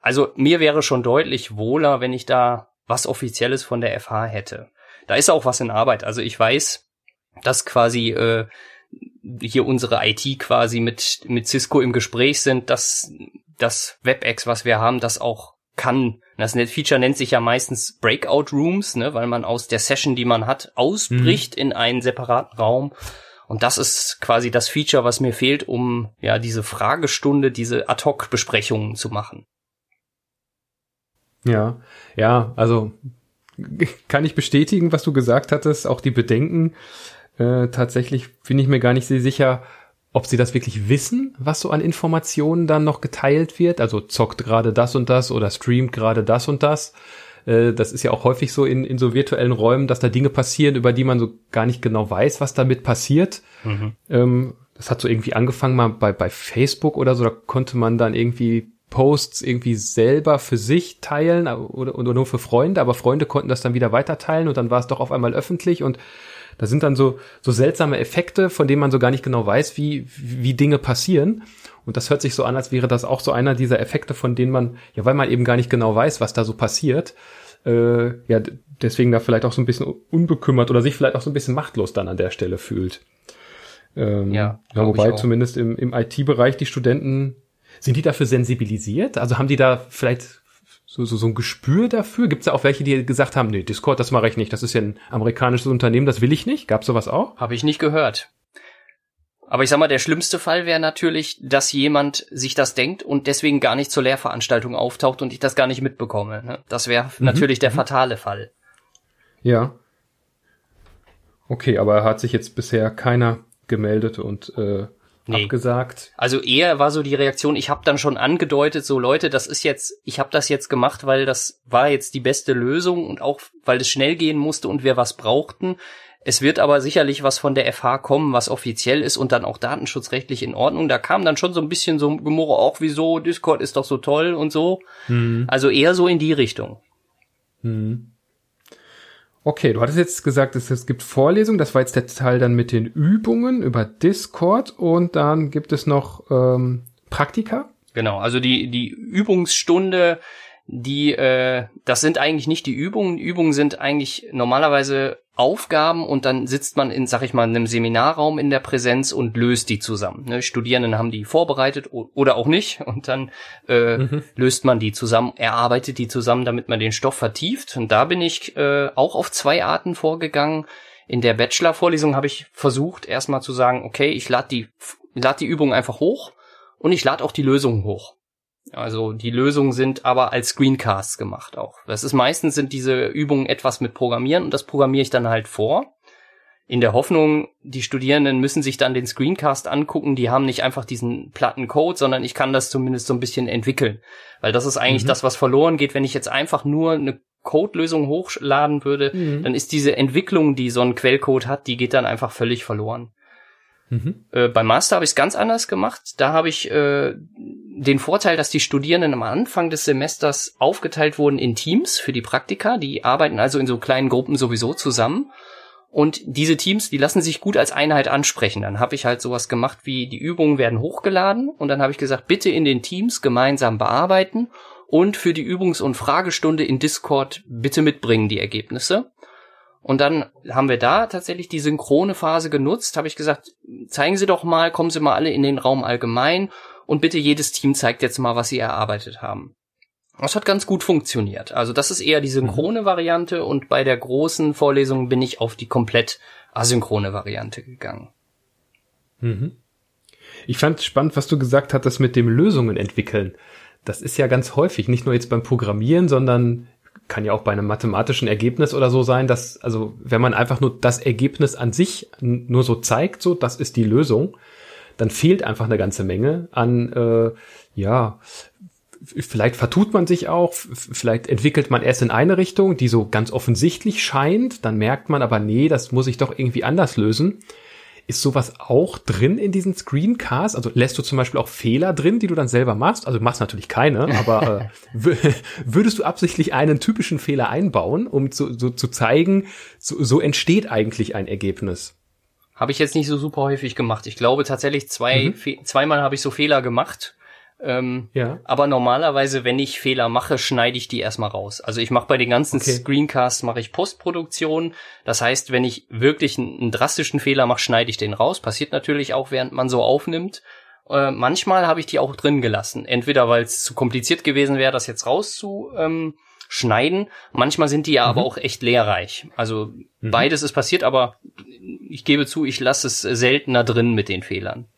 Also mir wäre schon deutlich wohler, wenn ich da was Offizielles von der FH hätte. Da ist auch was in Arbeit. Also ich weiß, dass quasi äh, hier unsere IT quasi mit mit Cisco im Gespräch sind, dass das WebEx, was wir haben, das auch kann. Das Feature nennt sich ja meistens Breakout Rooms, ne, weil man aus der Session, die man hat, ausbricht mhm. in einen separaten Raum. Und das ist quasi das Feature, was mir fehlt, um ja diese Fragestunde, diese Ad-Hoc-Besprechungen zu machen. Ja, ja, also kann ich bestätigen, was du gesagt hattest, auch die Bedenken. Äh, tatsächlich bin ich mir gar nicht sehr sicher, ob sie das wirklich wissen, was so an Informationen dann noch geteilt wird. Also zockt gerade das und das oder streamt gerade das und das. Äh, das ist ja auch häufig so in, in so virtuellen Räumen, dass da Dinge passieren, über die man so gar nicht genau weiß, was damit passiert. Mhm. Ähm, das hat so irgendwie angefangen mal bei, bei Facebook oder so, da konnte man dann irgendwie Posts irgendwie selber für sich teilen oder, oder nur für Freunde, aber Freunde konnten das dann wieder weiter teilen und dann war es doch auf einmal öffentlich und da sind dann so, so seltsame Effekte, von denen man so gar nicht genau weiß, wie, wie Dinge passieren. Und das hört sich so an, als wäre das auch so einer dieser Effekte, von denen man, ja, weil man eben gar nicht genau weiß, was da so passiert, äh, ja, deswegen da vielleicht auch so ein bisschen unbekümmert oder sich vielleicht auch so ein bisschen machtlos dann an der Stelle fühlt. Ähm, ja, ja, wobei zumindest im, im IT-Bereich die Studenten, sind die dafür sensibilisiert? Also haben die da vielleicht so, so, so ein Gespür dafür? Gibt es ja auch welche, die gesagt haben, nee, Discord, das mache ich nicht, das ist ja ein amerikanisches Unternehmen, das will ich nicht. Gab sowas auch? Habe ich nicht gehört. Aber ich sag mal, der schlimmste Fall wäre natürlich, dass jemand sich das denkt und deswegen gar nicht zur Lehrveranstaltung auftaucht und ich das gar nicht mitbekomme. Ne? Das wäre mhm. natürlich der mhm. fatale Fall. Ja. Okay, aber hat sich jetzt bisher keiner gemeldet und äh, nee. abgesagt. Also eher war so die Reaktion, ich habe dann schon angedeutet, so Leute, das ist jetzt, ich habe das jetzt gemacht, weil das war jetzt die beste Lösung und auch weil es schnell gehen musste und wir was brauchten. Es wird aber sicherlich was von der FH kommen, was offiziell ist und dann auch datenschutzrechtlich in Ordnung. Da kam dann schon so ein bisschen so Gemurre, auch wieso, Discord ist doch so toll und so. Mhm. Also eher so in die Richtung. Mhm. Okay, du hattest jetzt gesagt, es, es gibt Vorlesungen. Das war jetzt der Teil dann mit den Übungen über Discord und dann gibt es noch ähm, Praktika. Genau, also die die Übungsstunde, die äh, das sind eigentlich nicht die Übungen. Übungen sind eigentlich normalerweise Aufgaben und dann sitzt man in, sag ich mal, einem Seminarraum in der Präsenz und löst die zusammen. Ne? Studierenden haben die vorbereitet oder auch nicht und dann äh, mhm. löst man die zusammen, erarbeitet die zusammen, damit man den Stoff vertieft. Und da bin ich äh, auch auf zwei Arten vorgegangen. In der Bachelor-Vorlesung habe ich versucht, erstmal zu sagen, okay, ich lade die, lad die Übung einfach hoch und ich lade auch die Lösungen hoch. Also die Lösungen sind aber als Screencasts gemacht auch. Das ist meistens sind diese Übungen etwas mit Programmieren und das programmiere ich dann halt vor. In der Hoffnung, die Studierenden müssen sich dann den Screencast angucken, die haben nicht einfach diesen platten Code, sondern ich kann das zumindest so ein bisschen entwickeln. Weil das ist eigentlich mhm. das, was verloren geht, wenn ich jetzt einfach nur eine Codelösung hochladen würde, mhm. dann ist diese Entwicklung, die so ein Quellcode hat, die geht dann einfach völlig verloren. Mhm. Äh, beim Master habe ich es ganz anders gemacht. Da habe ich äh, den Vorteil, dass die Studierenden am Anfang des Semesters aufgeteilt wurden in Teams für die Praktika. Die arbeiten also in so kleinen Gruppen sowieso zusammen. Und diese Teams, die lassen sich gut als Einheit ansprechen. Dann habe ich halt sowas gemacht wie die Übungen werden hochgeladen und dann habe ich gesagt, bitte in den Teams gemeinsam bearbeiten und für die Übungs- und Fragestunde in Discord bitte mitbringen die Ergebnisse. Und dann haben wir da tatsächlich die synchrone Phase genutzt, habe ich gesagt, zeigen Sie doch mal, kommen Sie mal alle in den Raum allgemein und bitte jedes Team zeigt jetzt mal, was sie erarbeitet haben. Das hat ganz gut funktioniert. Also das ist eher die synchrone mhm. Variante und bei der großen Vorlesung bin ich auf die komplett asynchrone Variante gegangen. Mhm. Ich fand spannend, was du gesagt hattest mit dem Lösungen entwickeln. Das ist ja ganz häufig, nicht nur jetzt beim Programmieren, sondern kann ja auch bei einem mathematischen Ergebnis oder so sein, dass, also wenn man einfach nur das Ergebnis an sich nur so zeigt, so, das ist die Lösung, dann fehlt einfach eine ganze Menge an, äh, ja, vielleicht vertut man sich auch, vielleicht entwickelt man erst in eine Richtung, die so ganz offensichtlich scheint, dann merkt man aber, nee, das muss ich doch irgendwie anders lösen. Ist sowas auch drin in diesen Screencasts? Also lässt du zum Beispiel auch Fehler drin, die du dann selber machst? Also du machst natürlich keine, aber äh, würdest du absichtlich einen typischen Fehler einbauen, um zu, so, zu zeigen, so, so entsteht eigentlich ein Ergebnis? Habe ich jetzt nicht so super häufig gemacht. Ich glaube tatsächlich zwei, mhm. zweimal habe ich so Fehler gemacht ähm, ja. Aber normalerweise, wenn ich Fehler mache, schneide ich die erstmal raus. Also ich mache bei den ganzen okay. Screencasts mache ich Postproduktion. Das heißt, wenn ich wirklich einen, einen drastischen Fehler mache, schneide ich den raus. Passiert natürlich auch, während man so aufnimmt. Äh, manchmal habe ich die auch drin gelassen. Entweder weil es zu kompliziert gewesen wäre, das jetzt rauszuschneiden. Ähm, manchmal sind die ja mhm. aber auch echt lehrreich. Also mhm. beides ist passiert, aber ich gebe zu, ich lasse es seltener drin mit den Fehlern.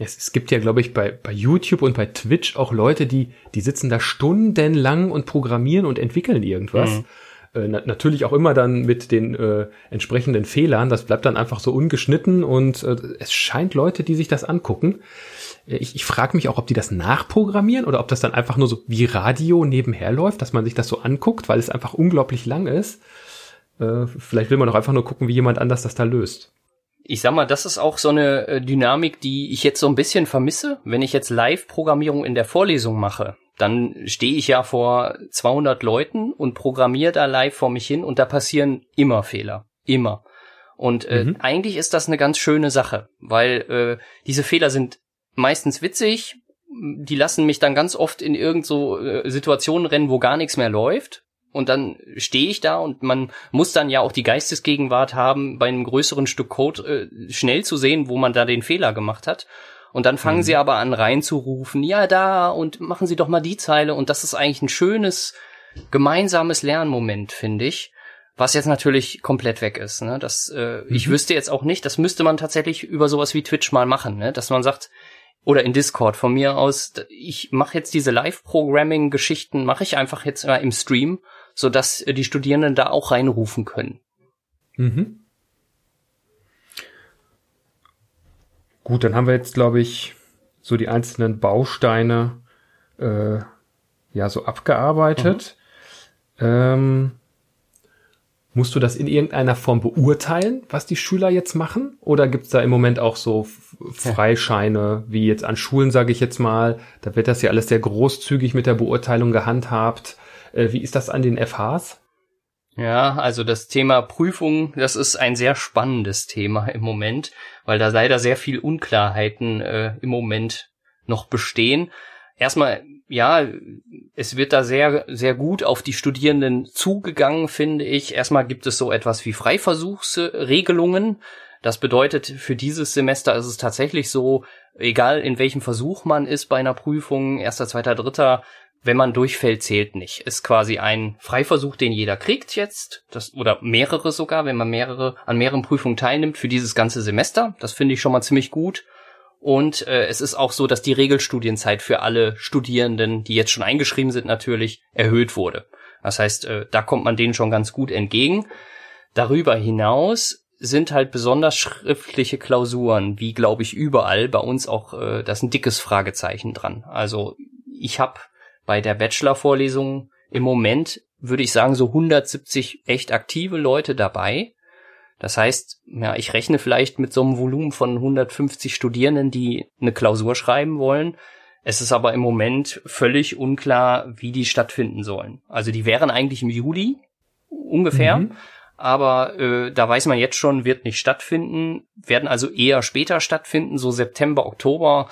Es, es gibt ja, glaube ich, bei, bei YouTube und bei Twitch auch Leute, die, die sitzen da stundenlang und programmieren und entwickeln irgendwas. Mhm. Äh, na, natürlich auch immer dann mit den äh, entsprechenden Fehlern. Das bleibt dann einfach so ungeschnitten und äh, es scheint Leute, die sich das angucken. Äh, ich, ich frage mich auch, ob die das nachprogrammieren oder ob das dann einfach nur so wie Radio nebenher läuft, dass man sich das so anguckt, weil es einfach unglaublich lang ist. Äh, vielleicht will man doch einfach nur gucken, wie jemand anders das da löst ich sag mal, das ist auch so eine äh, Dynamik, die ich jetzt so ein bisschen vermisse. Wenn ich jetzt Live-Programmierung in der Vorlesung mache, dann stehe ich ja vor 200 Leuten und programmiere da live vor mich hin und da passieren immer Fehler. Immer. Und äh, mhm. eigentlich ist das eine ganz schöne Sache, weil äh, diese Fehler sind meistens witzig, die lassen mich dann ganz oft in irgend so äh, Situationen rennen, wo gar nichts mehr läuft und dann stehe ich da und man muss dann ja auch die Geistesgegenwart haben, bei einem größeren Stück Code äh, schnell zu sehen, wo man da den Fehler gemacht hat. Und dann fangen mhm. sie aber an reinzurufen, ja da und machen sie doch mal die Zeile und das ist eigentlich ein schönes gemeinsames Lernmoment, finde ich. Was jetzt natürlich komplett weg ist. Ne? Das, äh, mhm. Ich wüsste jetzt auch nicht, das müsste man tatsächlich über sowas wie Twitch mal machen, ne? dass man sagt, oder in Discord von mir aus, ich mache jetzt diese Live-Programming-Geschichten, mache ich einfach jetzt mal im Stream so dass äh, die Studierenden da auch reinrufen können. Mhm. Gut, dann haben wir jetzt, glaube ich, so die einzelnen Bausteine äh, ja so abgearbeitet. Mhm. Ähm, musst du das in irgendeiner Form beurteilen, was die Schüler jetzt machen? Oder gibt's da im Moment auch so Freischeine, wie jetzt an Schulen, sage ich jetzt mal? Da wird das ja alles sehr großzügig mit der Beurteilung gehandhabt. Äh, wie ist das an den FHs? Ja, also das Thema Prüfung, das ist ein sehr spannendes Thema im Moment, weil da leider sehr viel Unklarheiten äh, im Moment noch bestehen. Erstmal, ja, es wird da sehr, sehr gut auf die Studierenden zugegangen, finde ich. Erstmal gibt es so etwas wie Freiversuchsregelungen. Das bedeutet, für dieses Semester ist es tatsächlich so, egal in welchem Versuch man ist bei einer Prüfung, erster, zweiter, dritter, wenn man durchfällt, zählt nicht. Ist quasi ein Freiversuch, den jeder kriegt jetzt, das, oder mehrere sogar, wenn man mehrere, an mehreren Prüfungen teilnimmt für dieses ganze Semester. Das finde ich schon mal ziemlich gut. Und äh, es ist auch so, dass die Regelstudienzeit für alle Studierenden, die jetzt schon eingeschrieben sind, natürlich erhöht wurde. Das heißt, äh, da kommt man denen schon ganz gut entgegen. Darüber hinaus sind halt besonders schriftliche Klausuren, wie glaube ich überall bei uns auch, äh, da ist ein dickes Fragezeichen dran. Also ich habe bei der Bachelor-Vorlesung im Moment, würde ich sagen, so 170 echt aktive Leute dabei. Das heißt, ja, ich rechne vielleicht mit so einem Volumen von 150 Studierenden, die eine Klausur schreiben wollen. Es ist aber im Moment völlig unklar, wie die stattfinden sollen. Also die wären eigentlich im Juli ungefähr, mhm. aber äh, da weiß man jetzt schon, wird nicht stattfinden, werden also eher später stattfinden, so September, Oktober.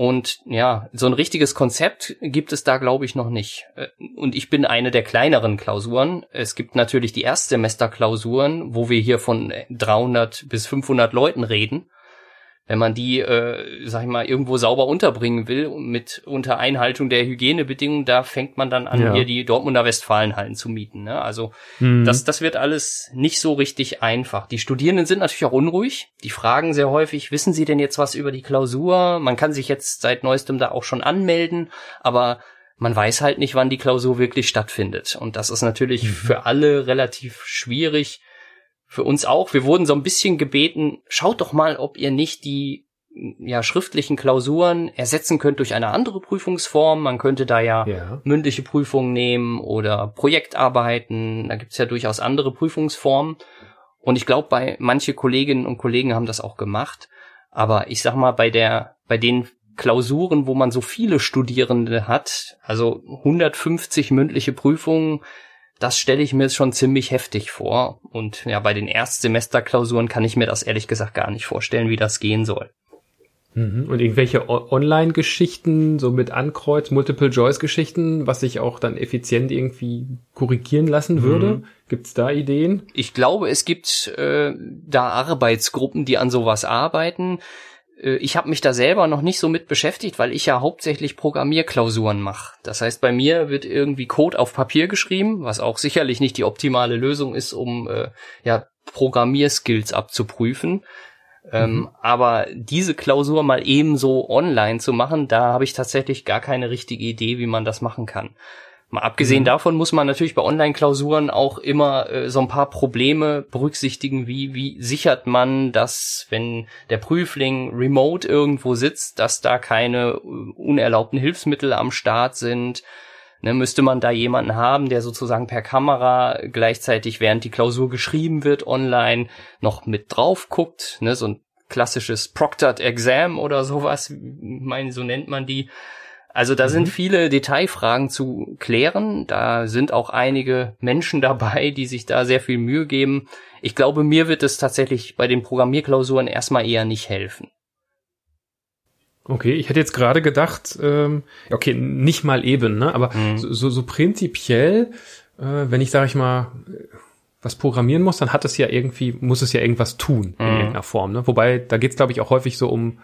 Und ja, so ein richtiges Konzept gibt es da, glaube ich, noch nicht. Äh, und ich bin eine der kleineren Klausuren. Es gibt natürlich die Erstsemesterklausuren, wo wir hier von 300 bis 500 Leuten reden wenn man die, äh, sag ich mal, irgendwo sauber unterbringen will mit unter Einhaltung der Hygienebedingungen, da fängt man dann an, ja. hier die Dortmunder Westfalenhallen zu mieten. Ne? Also mhm. das, das wird alles nicht so richtig einfach. Die Studierenden sind natürlich auch unruhig. Die fragen sehr häufig, wissen Sie denn jetzt was über die Klausur? Man kann sich jetzt seit neuestem da auch schon anmelden, aber man weiß halt nicht, wann die Klausur wirklich stattfindet. Und das ist natürlich mhm. für alle relativ schwierig für uns auch. Wir wurden so ein bisschen gebeten, schaut doch mal, ob ihr nicht die ja, schriftlichen Klausuren ersetzen könnt durch eine andere Prüfungsform. Man könnte da ja, Ja. mündliche Prüfungen nehmen oder Projektarbeiten. Da gibt's ja durchaus andere Prüfungsformen. Und ich glaube, bei manche Kolleginnen und Kollegen haben das auch gemacht. Aber ich sag mal, bei der, bei den Klausuren, wo man so viele Studierende hat, also 150 mündliche Prüfungen, das stelle ich mir jetzt schon ziemlich heftig vor. Und ja, bei den Erstsemesterklausuren kann ich mir das ehrlich gesagt gar nicht vorstellen, wie das gehen soll. Mhm. Und irgendwelche Online-Geschichten, so mit Ankreuz, Multiple-Choice-Geschichten, was sich auch dann effizient irgendwie korrigieren lassen würde? Gibt's da Ideen? Ich glaube, es gibt äh, da Arbeitsgruppen, die an sowas arbeiten. Äh, Ich habe mich da selber noch nicht so mit beschäftigt, weil ich ja hauptsächlich Programmierklausuren mache. Das heißt, bei mir wird irgendwie Code auf Papier geschrieben, was auch sicherlich nicht die optimale Lösung ist, um äh, ja Programmierskills abzuprüfen. Ähm, aber diese Klausur mal ebenso online zu machen, da habe ich tatsächlich gar keine richtige Idee, wie man das machen kann. Mal abgesehen davon muss man natürlich bei Online-Klausuren auch immer äh, so ein paar Probleme berücksichtigen, wie, wie sichert man, dass, wenn der Prüfling remote irgendwo sitzt, dass da keine äh, unerlaubten Hilfsmittel am Start sind. Ne, müsste man da jemanden haben, der sozusagen per Kamera gleichzeitig, während die Klausur geschrieben wird, online noch mit drauf guckt, ne, so ein klassisches Proctored Exam oder sowas, ich meine, so nennt man die. Also da sind viele Detailfragen zu klären. Da sind auch einige Menschen dabei, die sich da sehr viel Mühe geben. Ich glaube, mir wird es tatsächlich bei den Programmierklausuren erstmal eher nicht helfen. Okay, ich hätte jetzt gerade gedacht, ähm, okay, nicht mal eben, ne? aber Mhm. so, so, prinzipiell, äh, wenn ich, sage ich mal, was programmieren muss, dann hat es ja irgendwie, muss es ja irgendwas tun in Mhm. irgendeiner Form. Ne? Wobei, da geht's glaube ich, auch häufig so um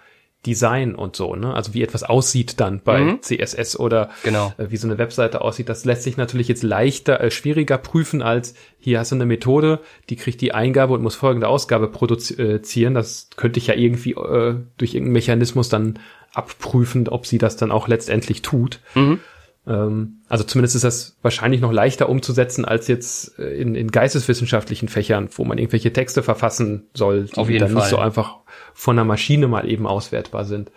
Design und so, ne? Also wie etwas aussieht dann bei Mhm. CSS oder Genau. äh, wie so eine Webseite aussieht. Das lässt sich natürlich jetzt leichter, äh, schwieriger prüfen als hier hast du eine Methode, die kriegt die Eingabe und muss folgende Ausgabe produzieren. Das könnte ich ja irgendwie äh, durch irgendeinen Mechanismus dann abprüfen, ob sie das dann auch letztendlich tut. Mhm. Ähm, also zumindest ist das wahrscheinlich noch leichter umzusetzen als jetzt äh, in, in geisteswissenschaftlichen Fächern, wo man irgendwelche Texte verfassen soll, die Auf jeden dann nicht Fall. so einfach von einer Maschine mal eben auswertbar sind.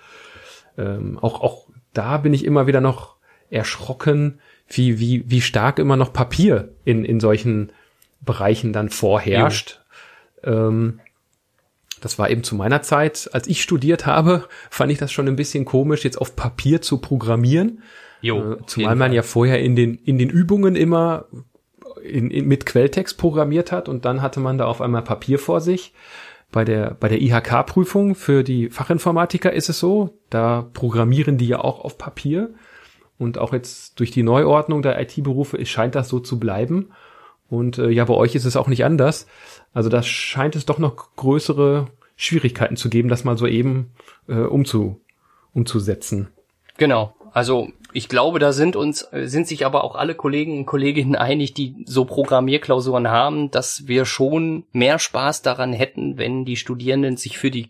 Ähm, auch, auch da bin ich immer wieder noch erschrocken, wie, wie, wie stark immer noch Papier in, in solchen Bereichen dann vorherrscht. Ähm, das war eben zu meiner Zeit, als ich studiert habe, fand ich das schon ein bisschen komisch, jetzt auf Papier zu programmieren. Jo, Äh, Zumal man Fall. ja vorher in den, in den Übungen immer in, in, mit Quelltext programmiert hat und dann hatte man da auf einmal Papier vor sich. Bei der, bei der IHK-Prüfung für die Fachinformatiker ist es so, da programmieren die ja auch auf Papier. Und auch jetzt durch die Neuordnung der IT-Berufe scheint das so zu bleiben. Und äh, ja, bei euch ist es auch nicht anders. Also da scheint es doch noch größere Schwierigkeiten zu geben, das mal so eben äh, umzu, umzusetzen. Genau. Also ich glaube, da sind uns, sind sich aber auch alle Kollegen und Kolleginnen einig, die so Programmierklausuren haben, dass wir schon mehr Spaß daran hätten, wenn die Studierenden sich für die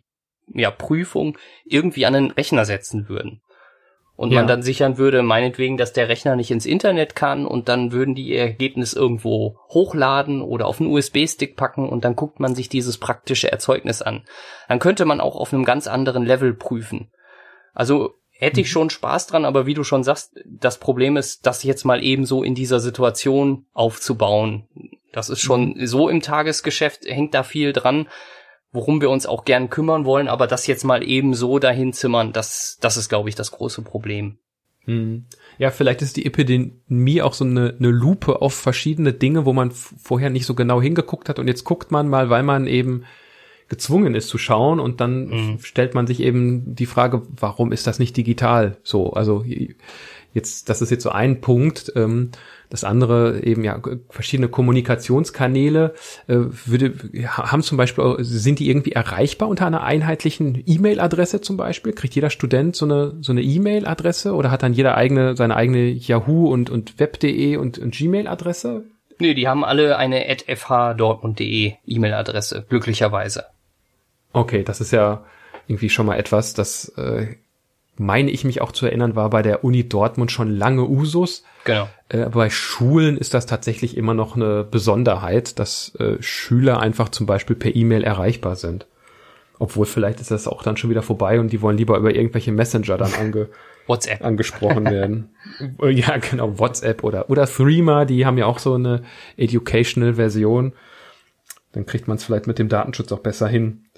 ja, Prüfung irgendwie an den Rechner setzen würden. Und Ja. man dann sichern würde, meinetwegen, dass der Rechner nicht ins Internet kann und dann würden die ihr Ergebnis irgendwo hochladen oder auf einen USB-Stick packen und dann guckt man sich dieses praktische Erzeugnis an. Dann könnte man auch auf einem ganz anderen Level prüfen. Also hätte ich schon Spaß dran, aber wie du schon sagst, das Problem ist, das jetzt mal eben so in dieser Situation aufzubauen. Das ist schon so im Tagesgeschäft, hängt da viel dran, worum wir uns auch gern kümmern wollen, aber das jetzt mal eben so dahin zimmern, das, das ist, glaube ich, das große Problem. Hm. Ja, vielleicht ist die Epidemie auch so eine, eine Lupe auf verschiedene Dinge, wo man vorher nicht so genau hingeguckt hat und jetzt guckt man mal, weil man eben gezwungen ist zu schauen und dann Mhm. stellt man sich eben die Frage, warum ist das nicht digital so? Also jetzt, das ist jetzt so ein Punkt. Ähm, das andere eben ja verschiedene Kommunikationskanäle äh, würde haben zum Beispiel auch- sind die irgendwie erreichbar unter einer einheitlichen E-Mail-Adresse zum Beispiel? Kriegt jeder Student so eine so eine E-Mail-Adresse oder hat dann jeder eigene seine eigene Yahoo und und Web.de und, und Gmail-Adresse? Nee, die haben alle eine fhdortmund.de E-Mail-Adresse, glücklicherweise. Okay, das ist ja irgendwie schon mal etwas, das äh, meine ich mich auch zu erinnern, war bei der Uni Dortmund schon lange Usus. Genau. Äh, aber bei Schulen ist das tatsächlich immer noch eine Besonderheit, dass äh, Schüler einfach zum Beispiel per E-Mail erreichbar sind. Obwohl vielleicht ist das auch dann schon wieder vorbei und die wollen lieber über irgendwelche Messenger dann ange WhatsApp angesprochen werden. ja, genau, WhatsApp oder oder Threema, die haben ja auch so eine educational Version. Dann kriegt man es vielleicht mit dem Datenschutz auch besser hin.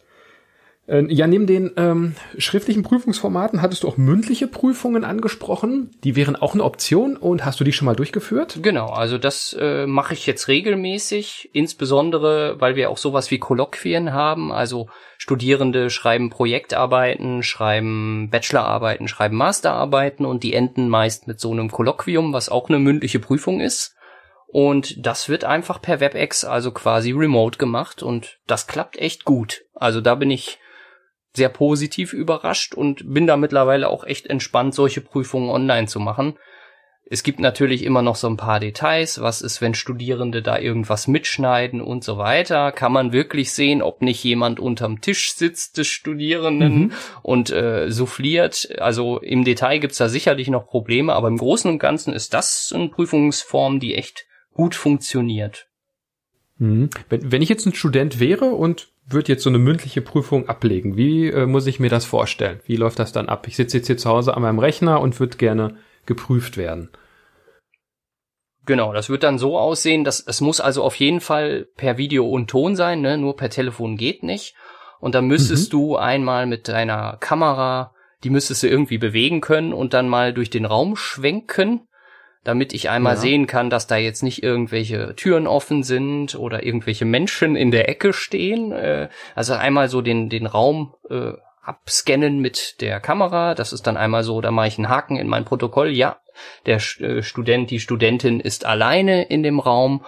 Äh, ja, neben den ähm, schriftlichen Prüfungsformaten hattest du auch mündliche Prüfungen angesprochen. Die wären auch eine Option und hast du die schon mal durchgeführt? Genau, also das äh, mache ich jetzt regelmäßig, insbesondere weil wir auch sowas wie Kolloquien haben. Also Studierende schreiben Projektarbeiten, schreiben Bachelorarbeiten, schreiben Masterarbeiten und die enden meist mit so einem Kolloquium, was auch eine mündliche Prüfung ist. Und das wird einfach per WebEx, also quasi remote gemacht und das klappt echt gut. Also da bin ich sehr positiv überrascht und bin da mittlerweile auch echt entspannt, solche Prüfungen online zu machen. Es gibt natürlich immer noch so ein paar Details. Was ist, wenn Studierende da irgendwas mitschneiden und so weiter? Kann man wirklich sehen, ob nicht jemand unterm Tisch sitzt des Studierenden mhm. und äh, souffliert? Also im Detail gibt's da sicherlich noch Probleme, aber im Großen und Ganzen ist das eine Prüfungsform, die echt gut funktioniert. Mhm. Wenn, wenn ich jetzt ein Student wäre und würde jetzt so eine mündliche Prüfung ablegen. Wie äh, muss ich mir das vorstellen? Wie läuft das dann ab? Ich sitze jetzt hier zu Hause an meinem Rechner und würde gerne geprüft werden. Genau, das wird dann so aussehen, dass es muss also auf jeden Fall per Video und Ton sein, ne? nur per Telefon geht nicht. Und dann müsstest mhm. du einmal mit deiner Kamera, die müsstest du irgendwie bewegen können und dann mal durch den Raum schwenken damit ich einmal ja. sehen kann, dass da jetzt nicht irgendwelche Türen offen sind oder irgendwelche Menschen in der Ecke stehen. Äh, also einmal so den, den Raum äh, abscannen mit der Kamera. Das ist dann einmal so, da mache ich einen Haken in mein Protokoll. Ja, der äh, Student, die Studentin ist alleine in dem Raum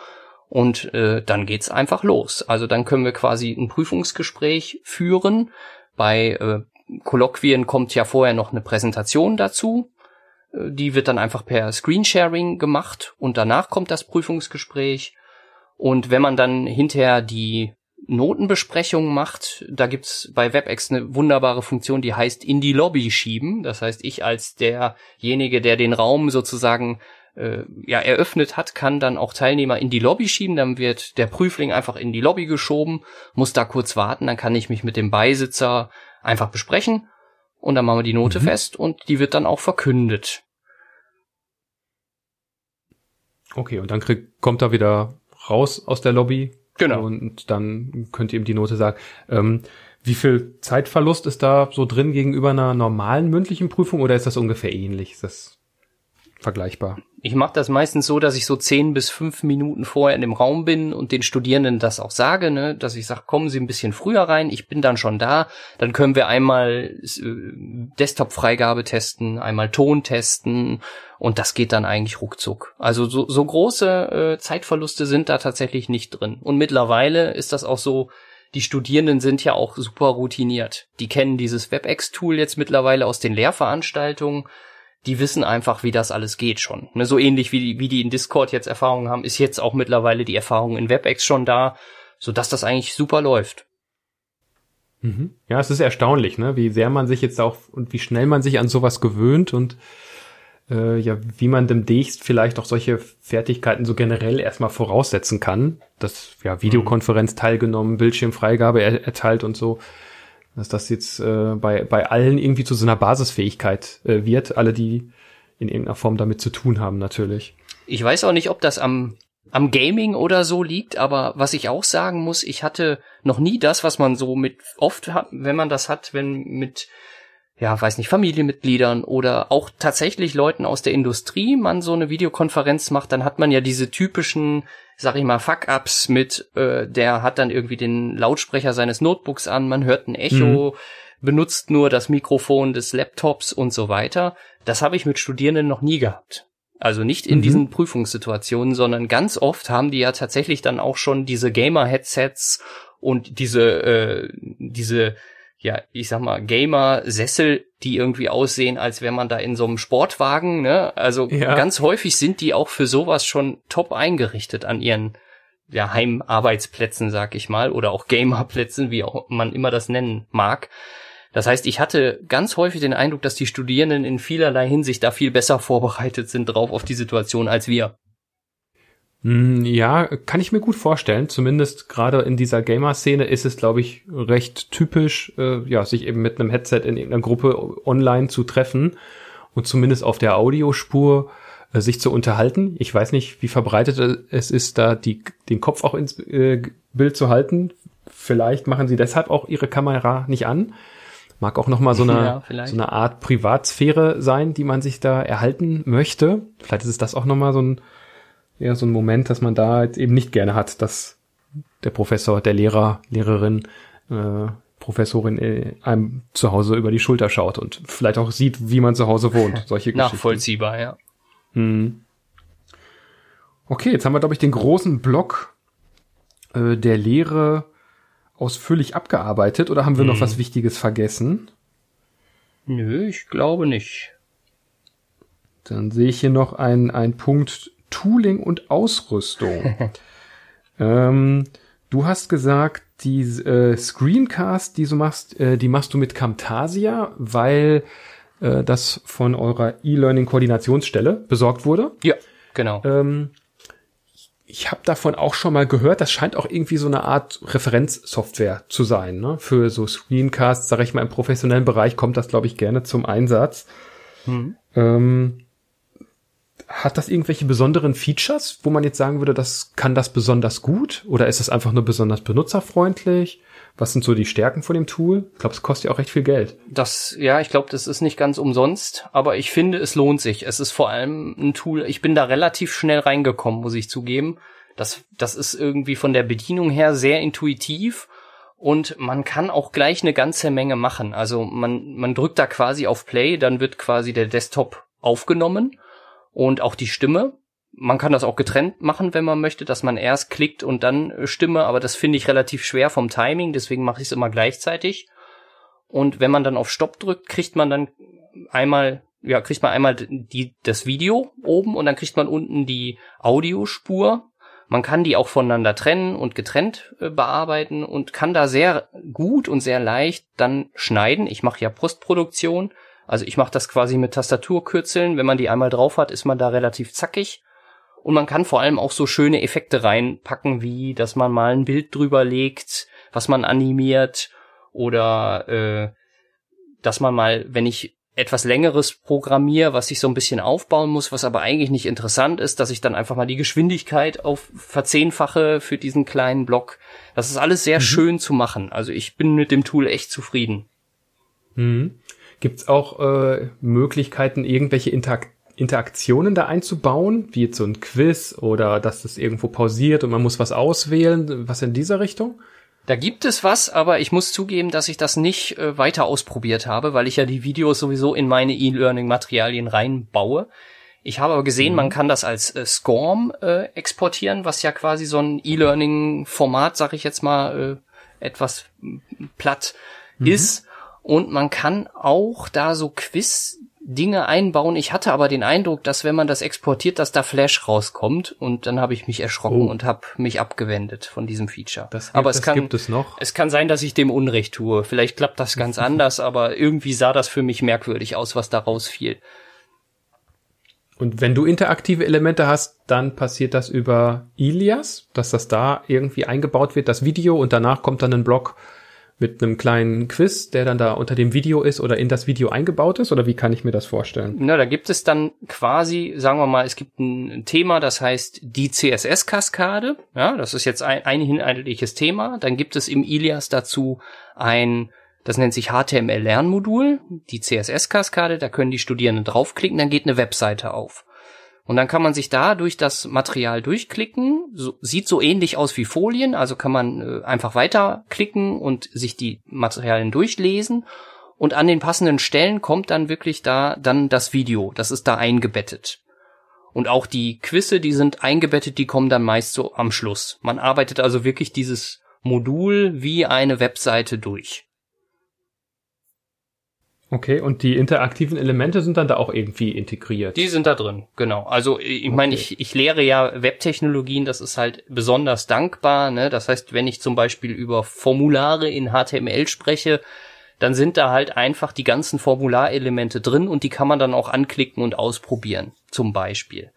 und äh, dann geht's einfach los. Also dann können wir quasi ein Prüfungsgespräch führen. Bei äh, Kolloquien kommt ja vorher noch eine Präsentation dazu. Die wird dann einfach per Screensharing gemacht und danach kommt das Prüfungsgespräch. Und wenn man dann hinterher die Notenbesprechung macht, da gibt's bei WebEx eine wunderbare Funktion, die heißt in die Lobby schieben. Das heißt, ich als derjenige, der den Raum sozusagen äh, ja eröffnet hat, kann dann auch Teilnehmer in die Lobby schieben. Dann wird der Prüfling einfach in die Lobby geschoben, muss da kurz warten, dann kann ich mich mit dem Beisitzer einfach besprechen und dann machen wir die Note mhm. fest und die wird dann auch verkündet. Okay, und dann krieg, kommt er wieder raus aus der Lobby. Genau. Und dann könnt ihr ihm die Note sagen. Ähm, wie viel Zeitverlust ist da so drin gegenüber einer normalen mündlichen Prüfung oder ist das ungefähr ähnlich? Ist das vergleichbar? Ich mache das meistens so, dass ich so zehn bis fünf Minuten vorher in dem Raum bin und den Studierenden das auch sage, ne, dass ich sage, kommen Sie ein bisschen früher rein, ich bin dann schon da, dann können wir einmal äh, Desktop-Freigabe testen, einmal Ton testen und das geht dann eigentlich ruckzuck. Also so, so große äh, Zeitverluste sind da tatsächlich nicht drin. Und mittlerweile ist das auch so, die Studierenden sind ja auch super routiniert. Die kennen dieses WebEx-Tool jetzt mittlerweile aus den Lehrveranstaltungen die wissen einfach, wie das alles geht schon. Ne, so ähnlich wie die, wie die in Discord jetzt Erfahrungen haben, ist jetzt auch mittlerweile die Erfahrung in WebEx schon da, so dass das eigentlich super läuft. Mhm. Ja, es ist erstaunlich, ne, wie sehr man sich jetzt auch und wie schnell man sich an sowas gewöhnt und äh, ja, wie man demnächst vielleicht auch solche Fertigkeiten so generell erstmal voraussetzen kann, dass ja Videokonferenz teilgenommen, Bildschirmfreigabe er erteilt und so dass das jetzt äh, bei, bei allen irgendwie zu so einer Basisfähigkeit äh, wird, alle, die in irgendeiner Form damit zu tun haben, natürlich. Ich weiß auch nicht, ob das am, am Gaming oder so liegt, aber was ich auch sagen muss, ich hatte noch nie das, was man so mit oft hat, wenn man das hat, wenn mit ja, weiß nicht, Familienmitgliedern oder auch tatsächlich Leuten aus der Industrie man so eine Videokonferenz macht, dann hat man ja diese typischen sag ich mal, Fuck-Ups mit, äh, der hat dann irgendwie den Lautsprecher seines Notebooks an, man hört ein Echo, mhm. benutzt nur das Mikrofon des Laptops und so weiter. Das habe ich mit Studierenden noch nie gehabt. Also nicht in mhm. diesen Prüfungssituationen, sondern ganz oft haben die ja tatsächlich dann auch schon diese Gamer-Headsets und diese, äh, diese ja, ich sag mal, Gamer-Sessel, die irgendwie aussehen, als wäre man da in so einem Sportwagen, ne? Also ja. ganz häufig sind die auch für sowas schon top eingerichtet an ihren ja, Heimarbeitsplätzen, sag ich mal, oder auch Gamerplätzen, wie auch man immer das nennen mag. Das heißt, ich hatte ganz häufig den Eindruck, dass die Studierenden in vielerlei Hinsicht da viel besser vorbereitet sind drauf auf die Situation als wir. Hm, ja, kann ich mir gut vorstellen. Zumindest gerade in dieser Gamer-Szene ist es, glaube ich, recht typisch, äh, ja, sich eben mit einem Headset in irgendeiner Gruppe online zu treffen und zumindest auf der Audiospur äh, sich zu unterhalten. Ich weiß nicht, wie verbreitet es ist, da die, den Kopf auch ins äh, Bild zu halten. Vielleicht machen sie deshalb auch ihre Kamera nicht an. Mag auch nochmal so eine, ja, so eine Art Privatsphäre sein, die man sich da erhalten möchte. Vielleicht ist es das auch nochmal so ein, ja, so ein Moment, dass man da jetzt eben nicht gerne hat, dass der Professor, der Lehrer, Lehrerin, äh, Professorin äh, einem zu Hause über die Schulter schaut und vielleicht auch sieht, wie man zu Hause wohnt. Solche Geschichten. Nachvollziehbar, ja. Hm. Okay, jetzt haben wir, glaube ich, den großen Block äh, der Lehre ausführlich abgearbeitet oder haben wir hm. noch was Wichtiges vergessen? Nö, ich glaube nicht. Dann sehe ich hier noch einen, einen Punkt Tooling und Ausrüstung. ähm, du hast gesagt, die äh, Screencast, die du machst, äh, die machst du mit Camtasia, weil äh, das von eurer E-Learning-Koordinationsstelle besorgt wurde. Ja, genau. Ähm, ich habe davon auch schon mal gehört, das scheint auch irgendwie so eine Art Referenzsoftware zu sein. Ne? Für so Screencasts, sage ich mal, im professionellen Bereich kommt das, glaube ich, gerne zum Einsatz. Hm. Ähm, hat das irgendwelche besonderen Features, wo man jetzt sagen würde, das kann das besonders gut? Oder ist es einfach nur besonders benutzerfreundlich? Was sind so die Stärken von dem Tool? Ich glaube, es kostet ja auch recht viel Geld. Das, ja, ich glaube, das ist nicht ganz umsonst, aber ich finde, es lohnt sich. Es ist vor allem ein Tool, ich bin da relativ schnell reingekommen, muss ich zugeben. Das, das ist irgendwie von der Bedienung her sehr intuitiv und man kann auch gleich eine ganze Menge machen. Also man, man drückt da quasi auf Play, dann wird quasi der Desktop aufgenommen und auch die Stimme man kann das auch getrennt machen, wenn man möchte, dass man erst klickt und dann äh, Stimme, aber das finde ich relativ schwer vom Timing, deswegen mache ich es immer gleichzeitig. Und wenn man dann auf Stopp drückt, kriegt man dann einmal, ja, kriegt man einmal die, das Video oben und dann kriegt man unten die Audiospur. Man kann die auch voneinander trennen und getrennt äh, bearbeiten und kann da sehr gut und sehr leicht dann schneiden. Ich mache ja Postproduktion, also ich mache das quasi mit Tastaturkürzeln. Wenn man die einmal drauf hat, ist man da relativ zackig. Und man kann vor allem auch so schöne Effekte reinpacken, wie dass man mal ein Bild drüber legt, was man animiert oder äh, dass man mal, wenn ich etwas längeres programmiere, was ich so ein bisschen aufbauen muss, was aber eigentlich nicht interessant ist, dass ich dann einfach mal die Geschwindigkeit auf verzehnfache für diesen kleinen Block. Das ist alles sehr mhm. schön zu machen. Also ich bin mit dem Tool echt zufrieden. Mhm. Gibt es auch äh, Möglichkeiten, irgendwelche Interakt Interaktionen da einzubauen, wie jetzt so ein Quiz oder dass das irgendwo pausiert und man muss was auswählen, was in dieser Richtung? Da gibt es was, aber ich muss zugeben, dass ich das nicht äh, weiter ausprobiert habe, weil ich ja die Videos sowieso in meine E-Learning-Materialien reinbaue. Ich habe aber gesehen, mhm. man kann das als äh, SCORM äh, exportieren, was ja quasi so ein E-Learning-Format, sag ich jetzt mal, äh, etwas platt mhm. ist. Und man kann auch da so Quiz Dinge einbauen. Ich hatte aber den Eindruck, dass wenn man das exportiert, dass da Flash rauskommt und dann habe ich mich erschrocken oh. und habe mich abgewendet von diesem Feature. Das gibt, aber es kann, gibt es noch. Es kann sein, dass ich dem Unrecht tue. Vielleicht klappt das ganz anders, aber irgendwie sah das für mich merkwürdig aus, was da rausfiel. Und wenn du interaktive Elemente hast, dann passiert das über Ilias, dass das da irgendwie eingebaut wird, das Video und danach kommt dann ein Block mit einem kleinen Quiz, der dann da unter dem Video ist oder in das Video eingebaut ist? Oder wie kann ich mir das vorstellen? Na, da gibt es dann quasi, sagen wir mal, es gibt ein Thema, das heißt die CSS-Kaskade. Ja, das ist jetzt ein, ein inhaltliches Thema. Dann gibt es im Ilias dazu ein das nennt sich HTML-Lernmodul, die CSS-Kaskade, da können die Studierenden draufklicken, dann geht eine Webseite auf. Und dann kann man sich da durch das Material durchklicken. So, sieht so ähnlich aus wie Folien, also kann man äh, einfach weiterklicken und sich die Materialien durchlesen. Und an den passenden Stellen kommt dann wirklich da dann das Video. Das ist da eingebettet. Und auch die Quizze, die sind eingebettet, die kommen dann meist so am Schluss. Man arbeitet also wirklich dieses Modul wie eine Webseite durch. Okay, und die interaktiven Elemente sind dann da auch irgendwie integriert? Die sind da drin, genau. Also ich okay. meine, ich, ich lehre ja Webtechnologien, das ist halt besonders dankbar. Ne? Das heißt, wenn ich zum Beispiel über Formulare in HTML spreche, dann sind da halt einfach die ganzen Formularelemente drin und die kann man dann auch anklicken und ausprobieren, zum Beispiel.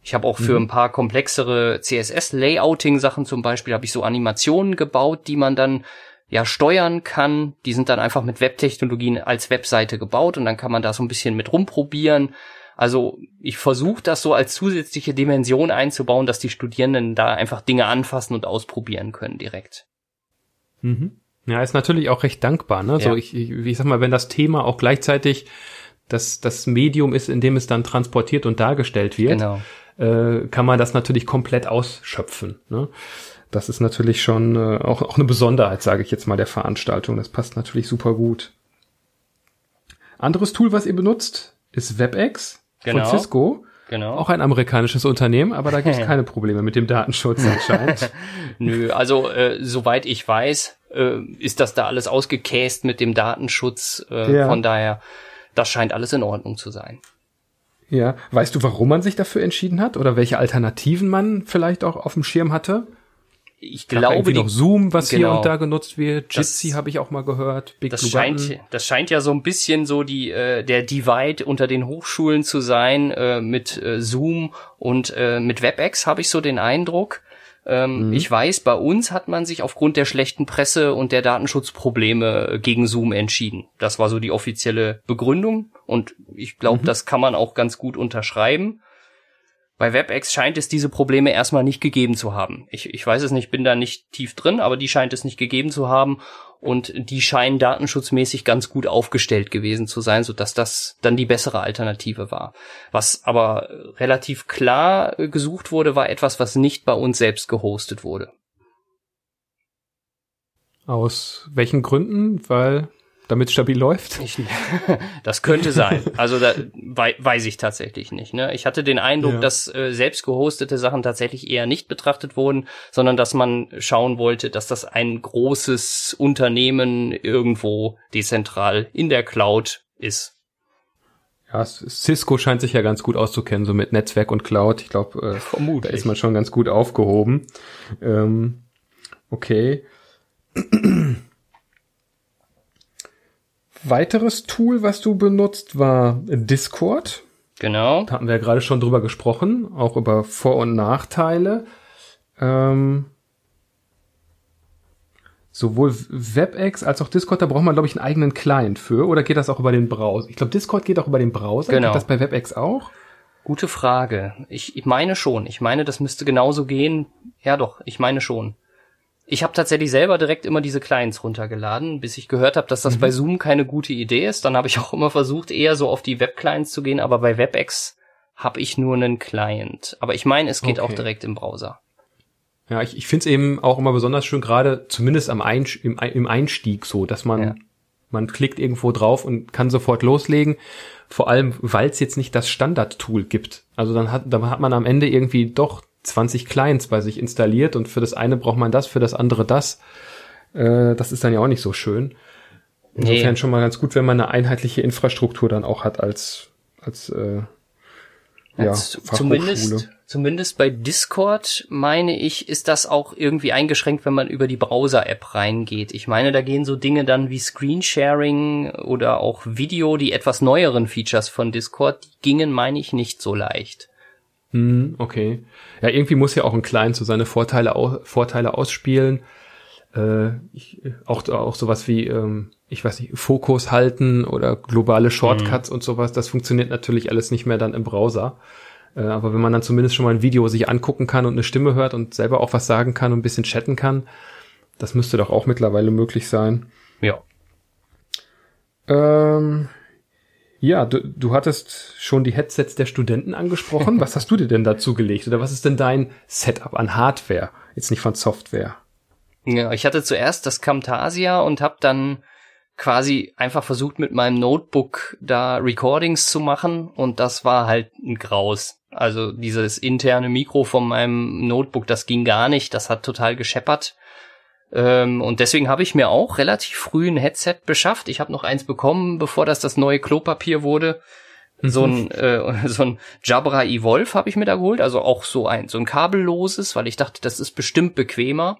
Ich habe auch für mhm. ein paar komplexere CSS-Layouting-Sachen zum Beispiel habe ich so Animationen gebaut, die man dann ja steuern kann. Die sind dann einfach mit Webtechnologien als Webseite gebaut und dann kann man da so ein bisschen mit rumprobieren. Also ich versuche das so als zusätzliche Dimension einzubauen, dass die Studierenden da einfach Dinge anfassen und ausprobieren können direkt. Mhm. Ja, ist natürlich auch recht dankbar. Ne? Ja. So ich, ich, ich sag mal, wenn das Thema auch gleichzeitig das, das Medium ist, in dem es dann transportiert und dargestellt wird, genau. äh, kann man das natürlich komplett ausschöpfen. Ne? Das ist natürlich schon äh, auch, auch eine Besonderheit, sage ich jetzt mal, der Veranstaltung. Das passt natürlich super gut. Anderes Tool, was ihr benutzt, ist WebEx genau. von Cisco. Genau. Auch ein amerikanisches Unternehmen, aber da gibt es keine Probleme mit dem Datenschutz anscheinend. Nö, also äh, soweit ich weiß, äh, ist das da alles ausgekäst mit dem Datenschutz. Äh, ja. Von daher, das scheint alles in Ordnung zu sein. Ja, weißt du, warum man sich dafür entschieden hat oder welche Alternativen man vielleicht auch auf dem Schirm hatte? Ich glaube die, noch Zoom, was genau, hier und da genutzt wird. Jitsi habe ich auch mal gehört. Big das scheint, das scheint ja so ein bisschen so die äh, der Divide unter den Hochschulen zu sein äh, mit äh, Zoom und äh, mit WebEx habe ich so den Eindruck. Ähm, mhm. Ich weiß, bei uns hat man sich aufgrund der schlechten Presse und der Datenschutzprobleme äh, gegen Zoom entschieden. Das war so die offizielle Begründung und ich glaube, mhm. das kann man auch ganz gut unterschreiben. Bei WebEx scheint es diese Probleme erstmal nicht gegeben zu haben. Ich, ich weiß es nicht, bin da nicht tief drin, aber die scheint es nicht gegeben zu haben und die scheinen datenschutzmäßig ganz gut aufgestellt gewesen zu sein, so das dann die bessere Alternative war. Was aber relativ klar gesucht wurde, war etwas, was nicht bei uns selbst gehostet wurde. Aus welchen Gründen? Weil damit stabil läuft? Ich, das könnte sein. Also da wei weiß ich tatsächlich nicht. Ne? Ich hatte den Eindruck, ja. dass äh, selbst gehostete Sachen tatsächlich eher nicht betrachtet wurden, sondern dass man schauen wollte, dass das ein großes Unternehmen irgendwo dezentral in der Cloud ist. Ja, Cisco scheint sich ja ganz gut auszukennen, so mit Netzwerk und Cloud. Ich glaube, äh, da ist man schon ganz gut aufgehoben. Ähm, okay. Weiteres Tool, was du benutzt, war Discord. Genau. Da hatten wir ja gerade schon drüber gesprochen, auch über Vor- und Nachteile. Ähm, sowohl WebEx als auch Discord, da braucht man, glaube ich, einen eigenen Client für. Oder geht das auch über den Browser? Ich glaube, Discord geht auch über den Browser. Genau. Geht das bei WebEx auch? Gute Frage. Ich, ich meine schon. Ich meine, das müsste genauso gehen. Ja, doch. Ich meine schon. Ich habe tatsächlich selber direkt immer diese Clients runtergeladen, bis ich gehört habe, dass das mhm. bei Zoom keine gute Idee ist. Dann habe ich auch immer versucht, eher so auf die Web-Clients zu gehen, aber bei WebEx habe ich nur einen Client. Aber ich meine, es geht okay. auch direkt im Browser. Ja, ich, ich finde es eben auch immer besonders schön, gerade zumindest am Einsch im, im Einstieg so, dass man, ja. man klickt irgendwo drauf und kann sofort loslegen. Vor allem, weil es jetzt nicht das Standard-Tool gibt. Also dann hat, dann hat man am Ende irgendwie doch 20 Clients bei sich installiert und für das eine braucht man das, für das andere das. Äh, das ist dann ja auch nicht so schön. Insofern nee. schon mal ganz gut, wenn man eine einheitliche Infrastruktur dann auch hat als als äh, ja, zumindest zumindest bei Discord meine ich ist das auch irgendwie eingeschränkt, wenn man über die Browser App reingeht. Ich meine, da gehen so Dinge dann wie Screensharing oder auch Video, die etwas neueren Features von Discord, die gingen meine ich nicht so leicht. Hm, okay. Ja, irgendwie muss ja auch ein Client so seine Vorteile, au Vorteile ausspielen. Äh, ich, auch, auch sowas wie, ähm, ich weiß nicht, Fokus halten oder globale Shortcuts mhm. und sowas, das funktioniert natürlich alles nicht mehr dann im Browser. Äh, aber wenn man dann zumindest schon mal ein Video sich angucken kann und eine Stimme hört und selber auch was sagen kann und ein bisschen chatten kann, das müsste doch auch mittlerweile möglich sein. Ja. Ähm, ja, du, du hattest schon die Headsets der Studenten angesprochen. Was hast du dir denn dazu gelegt? Oder was ist denn dein Setup an Hardware? Jetzt nicht von Software. Ja, ich hatte zuerst das Camtasia und habe dann quasi einfach versucht mit meinem Notebook da Recordings zu machen und das war halt ein Graus. Also dieses interne Mikro von meinem Notebook, das ging gar nicht, das hat total gescheppert. Ähm, und deswegen habe ich mir auch relativ früh ein Headset beschafft. Ich habe noch eins bekommen, bevor das das neue Klopapier wurde. Mhm. So ein äh, so ein Jabra Evolve habe ich mir da geholt, also auch so ein so ein kabelloses, weil ich dachte, das ist bestimmt bequemer.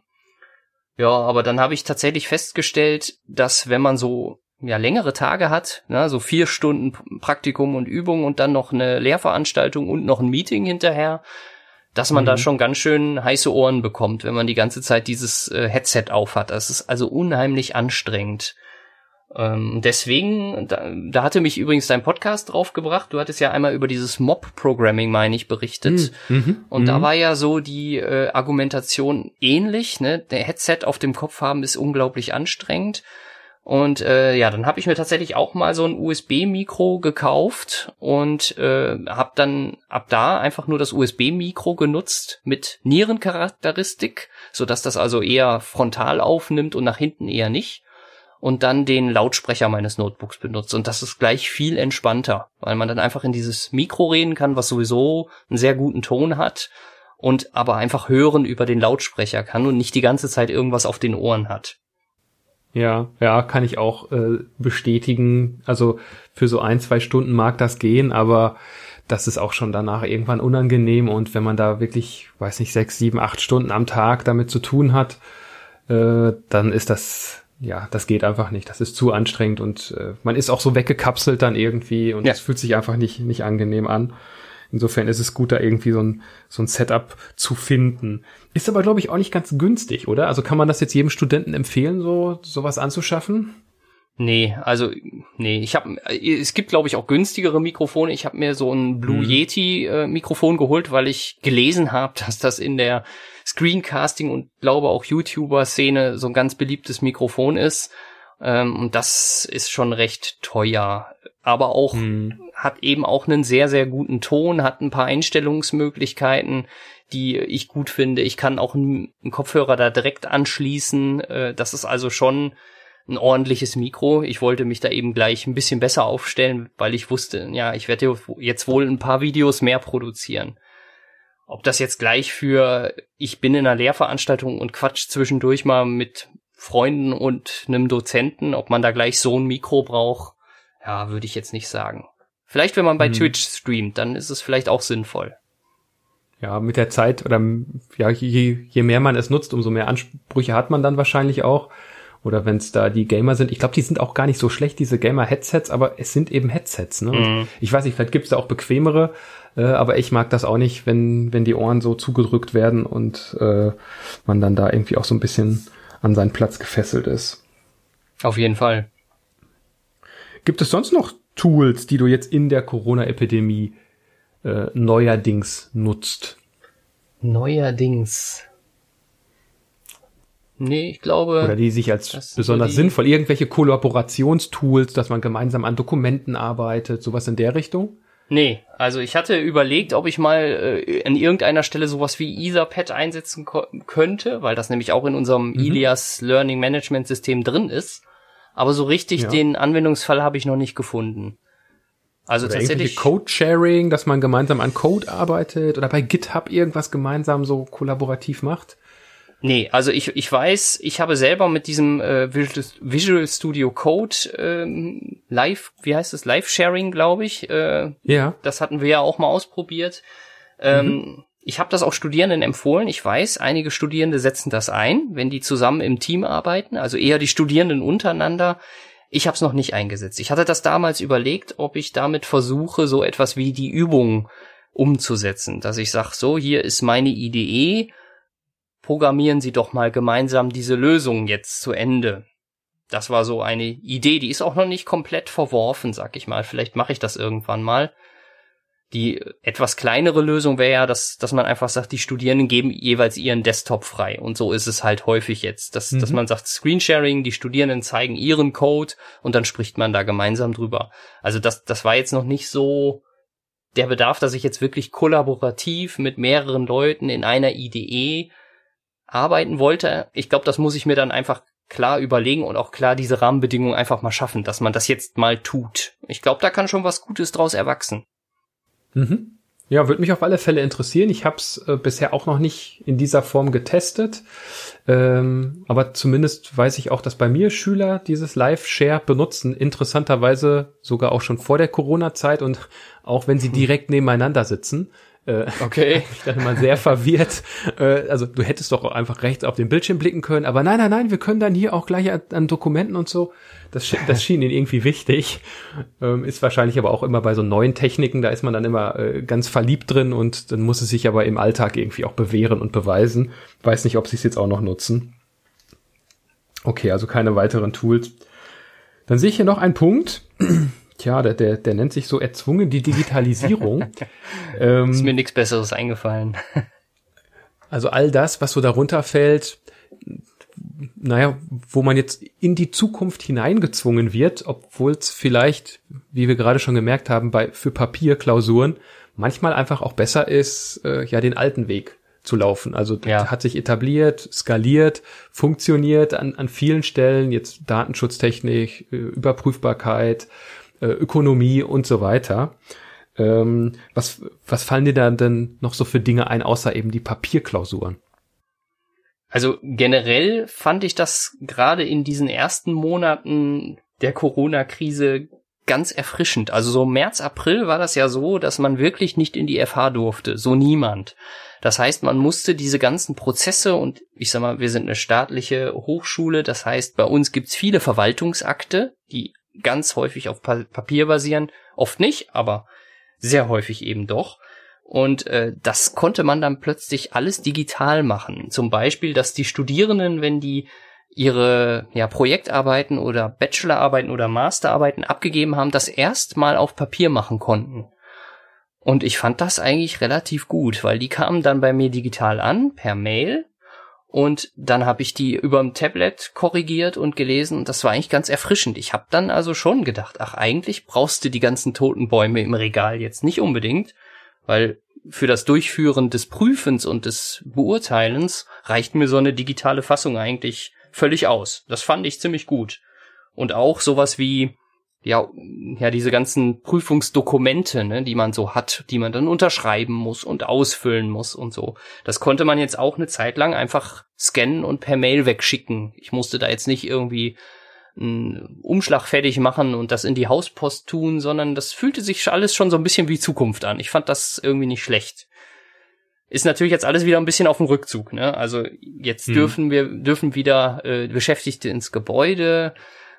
Ja, aber dann habe ich tatsächlich festgestellt, dass wenn man so ja längere Tage hat, ne, so vier Stunden Praktikum und Übung und dann noch eine Lehrveranstaltung und noch ein Meeting hinterher, dass man mhm. da schon ganz schön heiße Ohren bekommt, wenn man die ganze Zeit dieses äh, Headset aufhat. Das ist also unheimlich anstrengend. Ähm, deswegen, da, da hatte mich übrigens dein Podcast draufgebracht. Du hattest ja einmal über dieses Mob-Programming, meine ich, berichtet. Mhm. mhm. Und mhm. da war ja so die äh, Argumentation ähnlich. Ne? Der Headset auf dem Kopf haben ist unglaublich anstrengend. Und äh, ja, dann habe ich mir tatsächlich auch mal so ein USB-Mikro gekauft und äh, habe dann ab da einfach nur das USB-Mikro genutzt mit Nierencharakteristik, so dass das also eher frontal aufnimmt und nach hinten eher nicht. Und dann den Lautsprecher meines Notebooks benutzt. Und das ist gleich viel entspannter, weil man dann einfach in dieses Mikro reden kann, was sowieso einen sehr guten Ton hat und aber einfach hören über den Lautsprecher kann und nicht die ganze Zeit irgendwas auf den Ohren hat. Ja, ja, kann ich auch äh, bestätigen. Also für so ein, zwei Stunden mag das gehen, aber das ist auch schon danach irgendwann unangenehm und wenn man da wirklich, weiß nicht, sechs, sieben, acht Stunden am Tag damit zu tun hat, äh, dann ist das, ja, das geht einfach nicht. Das ist zu anstrengend und äh, man ist auch so weggekapselt dann irgendwie und es ja. fühlt sich einfach nicht, nicht angenehm an. Insofern ist es gut, da irgendwie so ein, so ein Setup zu finden. Ist aber, glaube ich, auch nicht ganz günstig, oder? Also kann man das jetzt jedem Studenten empfehlen, so sowas anzuschaffen? Nee, also nee, ich habe es gibt glaube ich auch günstigere Mikrofone. Ich habe mir so ein Blue hm. Yeti äh, Mikrofon geholt, weil ich gelesen habe, dass das in der Screencasting und glaube auch YouTuber Szene so ein ganz beliebtes Mikrofon ist. Ähm, und das ist schon recht teuer, aber auch hm hat eben auch einen sehr, sehr guten Ton, hat ein paar Einstellungsmöglichkeiten, die ich gut finde. Ich kann auch einen, Kopfhörer da direkt anschließen. Äh, das ist also schon ein ordentliches Mikro. Ich wollte mich da eben gleich ein bisschen besser aufstellen, weil ich wusste, ja, ich werde jetzt wohl ein paar Videos mehr produzieren. Ob das jetzt gleich für ich bin in einer Lehrveranstaltung und quatsch zwischendurch mal mit Freunden und einem Dozenten, ob man da gleich so ein Mikro braucht, ja, würde ich jetzt nicht sagen. Vielleicht, wenn man bei hm. Twitch streamt, dann ist es vielleicht auch sinnvoll. Ja, mit der Zeit oder ja, je, je mehr man es nutzt, umso mehr Ansprüche hat man dann wahrscheinlich auch. Oder wenn es da die Gamer sind, ich glaube, die sind auch gar nicht so schlecht, diese Gamer-Headsets, aber es sind eben Headsets. Ne? Mhm. Ich weiß nicht, vielleicht gibt es da auch bequemere, äh, aber ich mag das auch nicht, wenn, wenn die Ohren so zugedrückt werden und äh, man dann da irgendwie auch so ein bisschen an seinen Platz gefesselt ist. Auf jeden Fall. Gibt es sonst noch Tools, die du jetzt in der Corona-Epidemie äh, neuerdings nutzt? Neuerdings. Nee, ich glaube. Oder die sich als besonders sinnvoll, irgendwelche Kollaborationstools, dass man gemeinsam an Dokumenten arbeitet, sowas in der Richtung? Nee, also ich hatte überlegt, ob ich mal äh, an irgendeiner Stelle sowas wie Etherpad einsetzen könnte, weil das nämlich auch in unserem mhm. Ilias Learning Management System drin ist. Aber so richtig ja. den Anwendungsfall habe ich noch nicht gefunden. Also oder tatsächlich Code-Sharing, dass man gemeinsam an Code arbeitet oder bei GitHub irgendwas gemeinsam so kollaborativ macht. Nee, also ich, ich weiß, ich habe selber mit diesem äh, Visual, Studio Code ähm, Live, wie heißt es, Live-Sharing, glaube ich. Äh, ja. Das hatten wir ja auch mal ausprobiert. Ähm, mhm. Ich habe das auch Studierenden empfohlen. Ich weiß, einige Studierende setzen das ein, wenn die zusammen im Team arbeiten, also eher die Studierenden untereinander. Ich habe es noch nicht eingesetzt. Ich hatte das damals überlegt, ob ich damit versuche, so etwas wie die Übung umzusetzen, dass ich sage, so, hier ist meine Idee, programmieren Sie doch mal gemeinsam diese Lösung jetzt zu Ende. Das war so eine Idee, die ist auch noch nicht komplett verworfen, sag ich mal. Vielleicht mache ich das irgendwann mal. Die etwas kleinere Lösung wäre ja, dass, dass man einfach sagt, die Studierenden geben jeweils ihren Desktop frei. Und so ist es halt häufig jetzt, dass, mhm. dass man sagt, Screensharing, die Studierenden zeigen ihren Code und dann spricht man da gemeinsam drüber. Also das, das war jetzt noch nicht so der Bedarf, dass ich jetzt wirklich kollaborativ mit mehreren Leuten in einer IDE arbeiten wollte. Ich glaube, das muss ich mir dann einfach klar überlegen und auch klar diese Rahmenbedingungen einfach mal schaffen, dass man das jetzt mal tut. Ich glaube, da kann schon was Gutes draus erwachsen. Mhm. Ja, würde mich auf alle Fälle interessieren. Ich habe es äh, bisher auch noch nicht in dieser Form getestet. Ähm, aber zumindest weiß ich auch, dass bei mir Schüler dieses Live-Share benutzen. Interessanterweise sogar auch schon vor der Corona-Zeit und auch wenn sie hm. direkt nebeneinander sitzen. Äh, okay. ich dann immer sehr verwirrt. Äh, also du hättest doch auch einfach rechts auf den Bildschirm blicken können, aber nein, nein, nein, wir können dann hier auch gleich an, an Dokumenten und so. Das, das schien ihnen irgendwie wichtig. Ähm, ist wahrscheinlich aber auch immer bei so neuen Techniken, da ist man dann immer äh, ganz verliebt drin und dann muss es sich aber im Alltag irgendwie auch bewähren und beweisen. Weiß nicht, ob sie es jetzt auch noch nutzen. Okay, also keine weiteren Tools. Dann sehe ich hier noch einen Punkt. Tja, der, der, der nennt sich so erzwungen die Digitalisierung. ähm, ist mir nichts Besseres eingefallen. also all das, was so darunter fällt, naja, wo man jetzt in die Zukunft hineingezwungen wird, obwohl es vielleicht, wie wir gerade schon gemerkt haben, bei für Papierklausuren manchmal einfach auch besser ist, äh, ja den alten Weg zu laufen. Also ja. hat sich etabliert, skaliert, funktioniert an, an vielen Stellen, jetzt Datenschutztechnik, äh, Überprüfbarkeit, äh, Ökonomie und so weiter. Ähm, was, was fallen dir da denn noch so für Dinge ein, außer eben die Papierklausuren? Also generell fand ich das gerade in diesen ersten Monaten der Corona-Krise ganz erfrischend. Also so März, April war das ja so, dass man wirklich nicht in die FH durfte. So niemand. Das heißt, man musste diese ganzen Prozesse und ich sag mal, wir sind eine staatliche Hochschule. Das heißt, bei uns gibt's viele Verwaltungsakte, die ganz häufig auf pa Papier basieren. Oft nicht, aber sehr häufig eben doch. Und äh, das konnte man dann plötzlich alles digital machen. Zum Beispiel, dass die Studierenden, wenn die ihre ja, Projektarbeiten oder Bachelorarbeiten oder Masterarbeiten abgegeben haben, das erstmal auf Papier machen konnten. Und ich fand das eigentlich relativ gut, weil die kamen dann bei mir digital an, per Mail. Und dann habe ich die über dem Tablet korrigiert und gelesen und das war eigentlich ganz erfrischend. Ich habe dann also schon gedacht, ach eigentlich brauchst du die ganzen toten Bäume im Regal jetzt nicht unbedingt, weil für das Durchführen des Prüfens und des Beurteilens reicht mir so eine digitale Fassung eigentlich völlig aus. Das fand ich ziemlich gut. Und auch sowas wie, ja, ja, diese ganzen Prüfungsdokumente, ne, die man so hat, die man dann unterschreiben muss und ausfüllen muss und so. Das konnte man jetzt auch eine Zeit lang einfach scannen und per Mail wegschicken. Ich musste da jetzt nicht irgendwie einen Umschlag fertig machen und das in die Hauspost tun, sondern das fühlte sich alles schon so ein bisschen wie Zukunft an. Ich fand das irgendwie nicht schlecht ist natürlich jetzt alles wieder ein bisschen auf dem Rückzug. Ne? Also jetzt hm. dürfen wir dürfen wieder äh, Beschäftigte ins Gebäude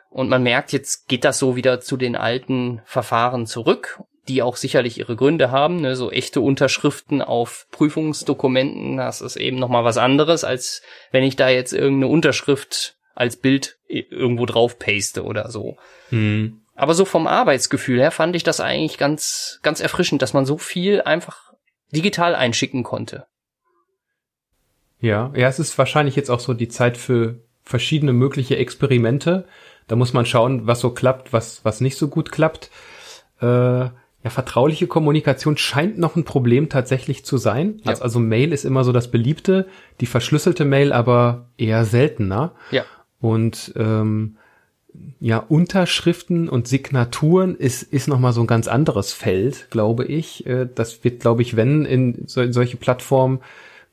und man merkt, jetzt geht das so wieder zu den alten Verfahren zurück, die auch sicherlich ihre Gründe haben. Ne? So echte Unterschriften auf Prüfungsdokumenten, das ist eben noch mal was anderes, als wenn ich da jetzt irgendeine Unterschrift als Bild irgendwo drauf paste oder so. Hm. Aber so vom Arbeitsgefühl her fand ich das eigentlich ganz, ganz erfrischend, dass man so viel einfach digital einschicken konnte. Ja, ja, es ist wahrscheinlich jetzt auch so die Zeit für verschiedene mögliche Experimente. Da muss man schauen, was so klappt, was, was nicht so gut klappt. Äh, ja, vertrauliche Kommunikation scheint noch ein Problem tatsächlich zu sein. Ja. Also, also Mail ist immer so das Beliebte, die verschlüsselte Mail aber eher seltener. Ja. Und ähm, ja, Unterschriften und Signaturen ist, ist nochmal so ein ganz anderes Feld, glaube ich. Äh, das wird, glaube ich, wenn in so, solche Plattformen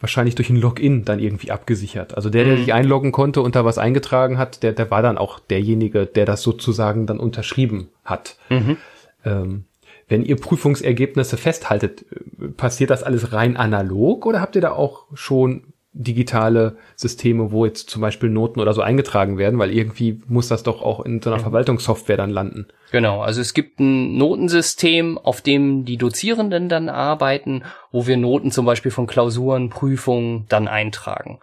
wahrscheinlich durch ein Login dann irgendwie abgesichert. Also der, der mhm. sich einloggen konnte und da was eingetragen hat, der, der war dann auch derjenige, der das sozusagen dann unterschrieben hat. Mhm. Ähm, wenn ihr Prüfungsergebnisse festhaltet, äh, passiert das alles rein analog oder habt ihr da auch schon digitale Systeme, wo jetzt zum Beispiel Noten oder so eingetragen werden, weil irgendwie muss das doch auch in so einer Verwaltungssoftware dann landen. Genau, also es gibt ein Notensystem, auf dem die Dozierenden dann arbeiten, wo wir Noten zum Beispiel von Klausuren, Prüfungen dann eintragen.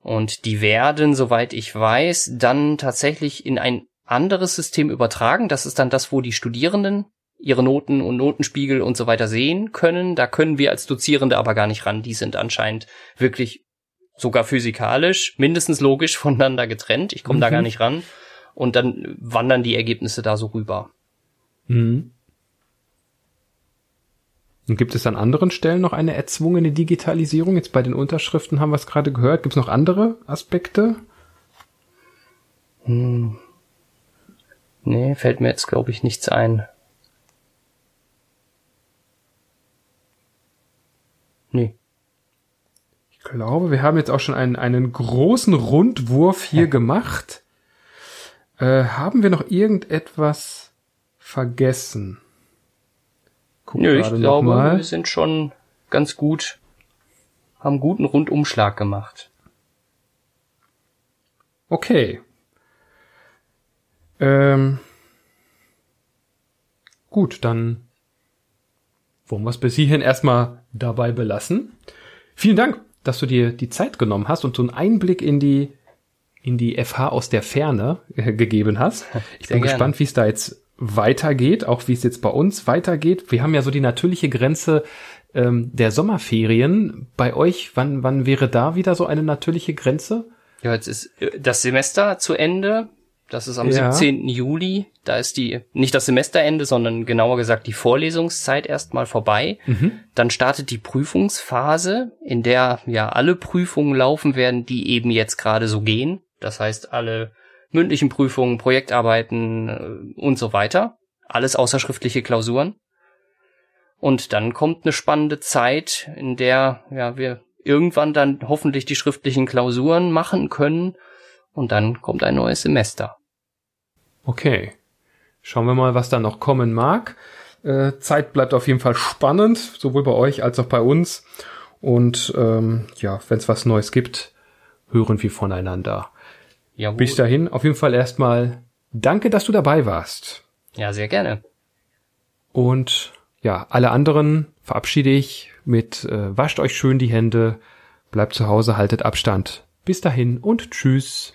Und die werden, soweit ich weiß, dann tatsächlich in ein anderes System übertragen. Das ist dann das, wo die Studierenden ihre Noten und Notenspiegel und so weiter sehen können. Da können wir als Dozierende aber gar nicht ran. Die sind anscheinend wirklich sogar physikalisch, mindestens logisch voneinander getrennt. Ich komme mhm. da gar nicht ran. Und dann wandern die Ergebnisse da so rüber. Mhm. Und gibt es an anderen Stellen noch eine erzwungene Digitalisierung? Jetzt bei den Unterschriften haben wir es gerade gehört. Gibt es noch andere Aspekte? Hm. Nee, fällt mir jetzt, glaube ich, nichts ein. Nee glaube, wir haben jetzt auch schon einen, einen großen Rundwurf hier gemacht. Äh, haben wir noch irgendetwas vergessen? Guck Nö, ich glaube, mal. wir sind schon ganz gut, haben guten Rundumschlag gemacht. Okay. Ähm, gut, dann wollen wir es bis hierhin erstmal dabei belassen. Vielen Dank, dass du dir die Zeit genommen hast und so einen Einblick in die in die FH aus der Ferne äh, gegeben hast. Ich Sehr bin gerne. gespannt, wie es da jetzt weitergeht, auch wie es jetzt bei uns weitergeht. Wir haben ja so die natürliche Grenze ähm, der Sommerferien. Bei euch, wann, wann wäre da wieder so eine natürliche Grenze? Ja, jetzt ist äh, das Semester zu Ende. Das ist am ja. 17. Juli. Da ist die, nicht das Semesterende, sondern genauer gesagt die Vorlesungszeit erstmal vorbei. Mhm. Dann startet die Prüfungsphase, in der ja alle Prüfungen laufen werden, die eben jetzt gerade so gehen. Das heißt, alle mündlichen Prüfungen, Projektarbeiten äh, und so weiter. Alles außer schriftliche Klausuren. Und dann kommt eine spannende Zeit, in der ja, wir irgendwann dann hoffentlich die schriftlichen Klausuren machen können und dann kommt ein neues Semester. Okay. Schauen wir mal, was da noch kommen mag. Äh, Zeit bleibt auf jeden Fall spannend, sowohl bei euch als auch bei uns. Und ähm, ja, wenn es was Neues gibt, hören wir voneinander. Jawohl. Bis dahin, auf jeden Fall erstmal danke, dass du dabei warst. Ja, sehr gerne. Und ja, alle anderen verabschiede ich mit äh, wascht euch schön die Hände, bleibt zu Hause, haltet Abstand. Bis dahin und tschüss.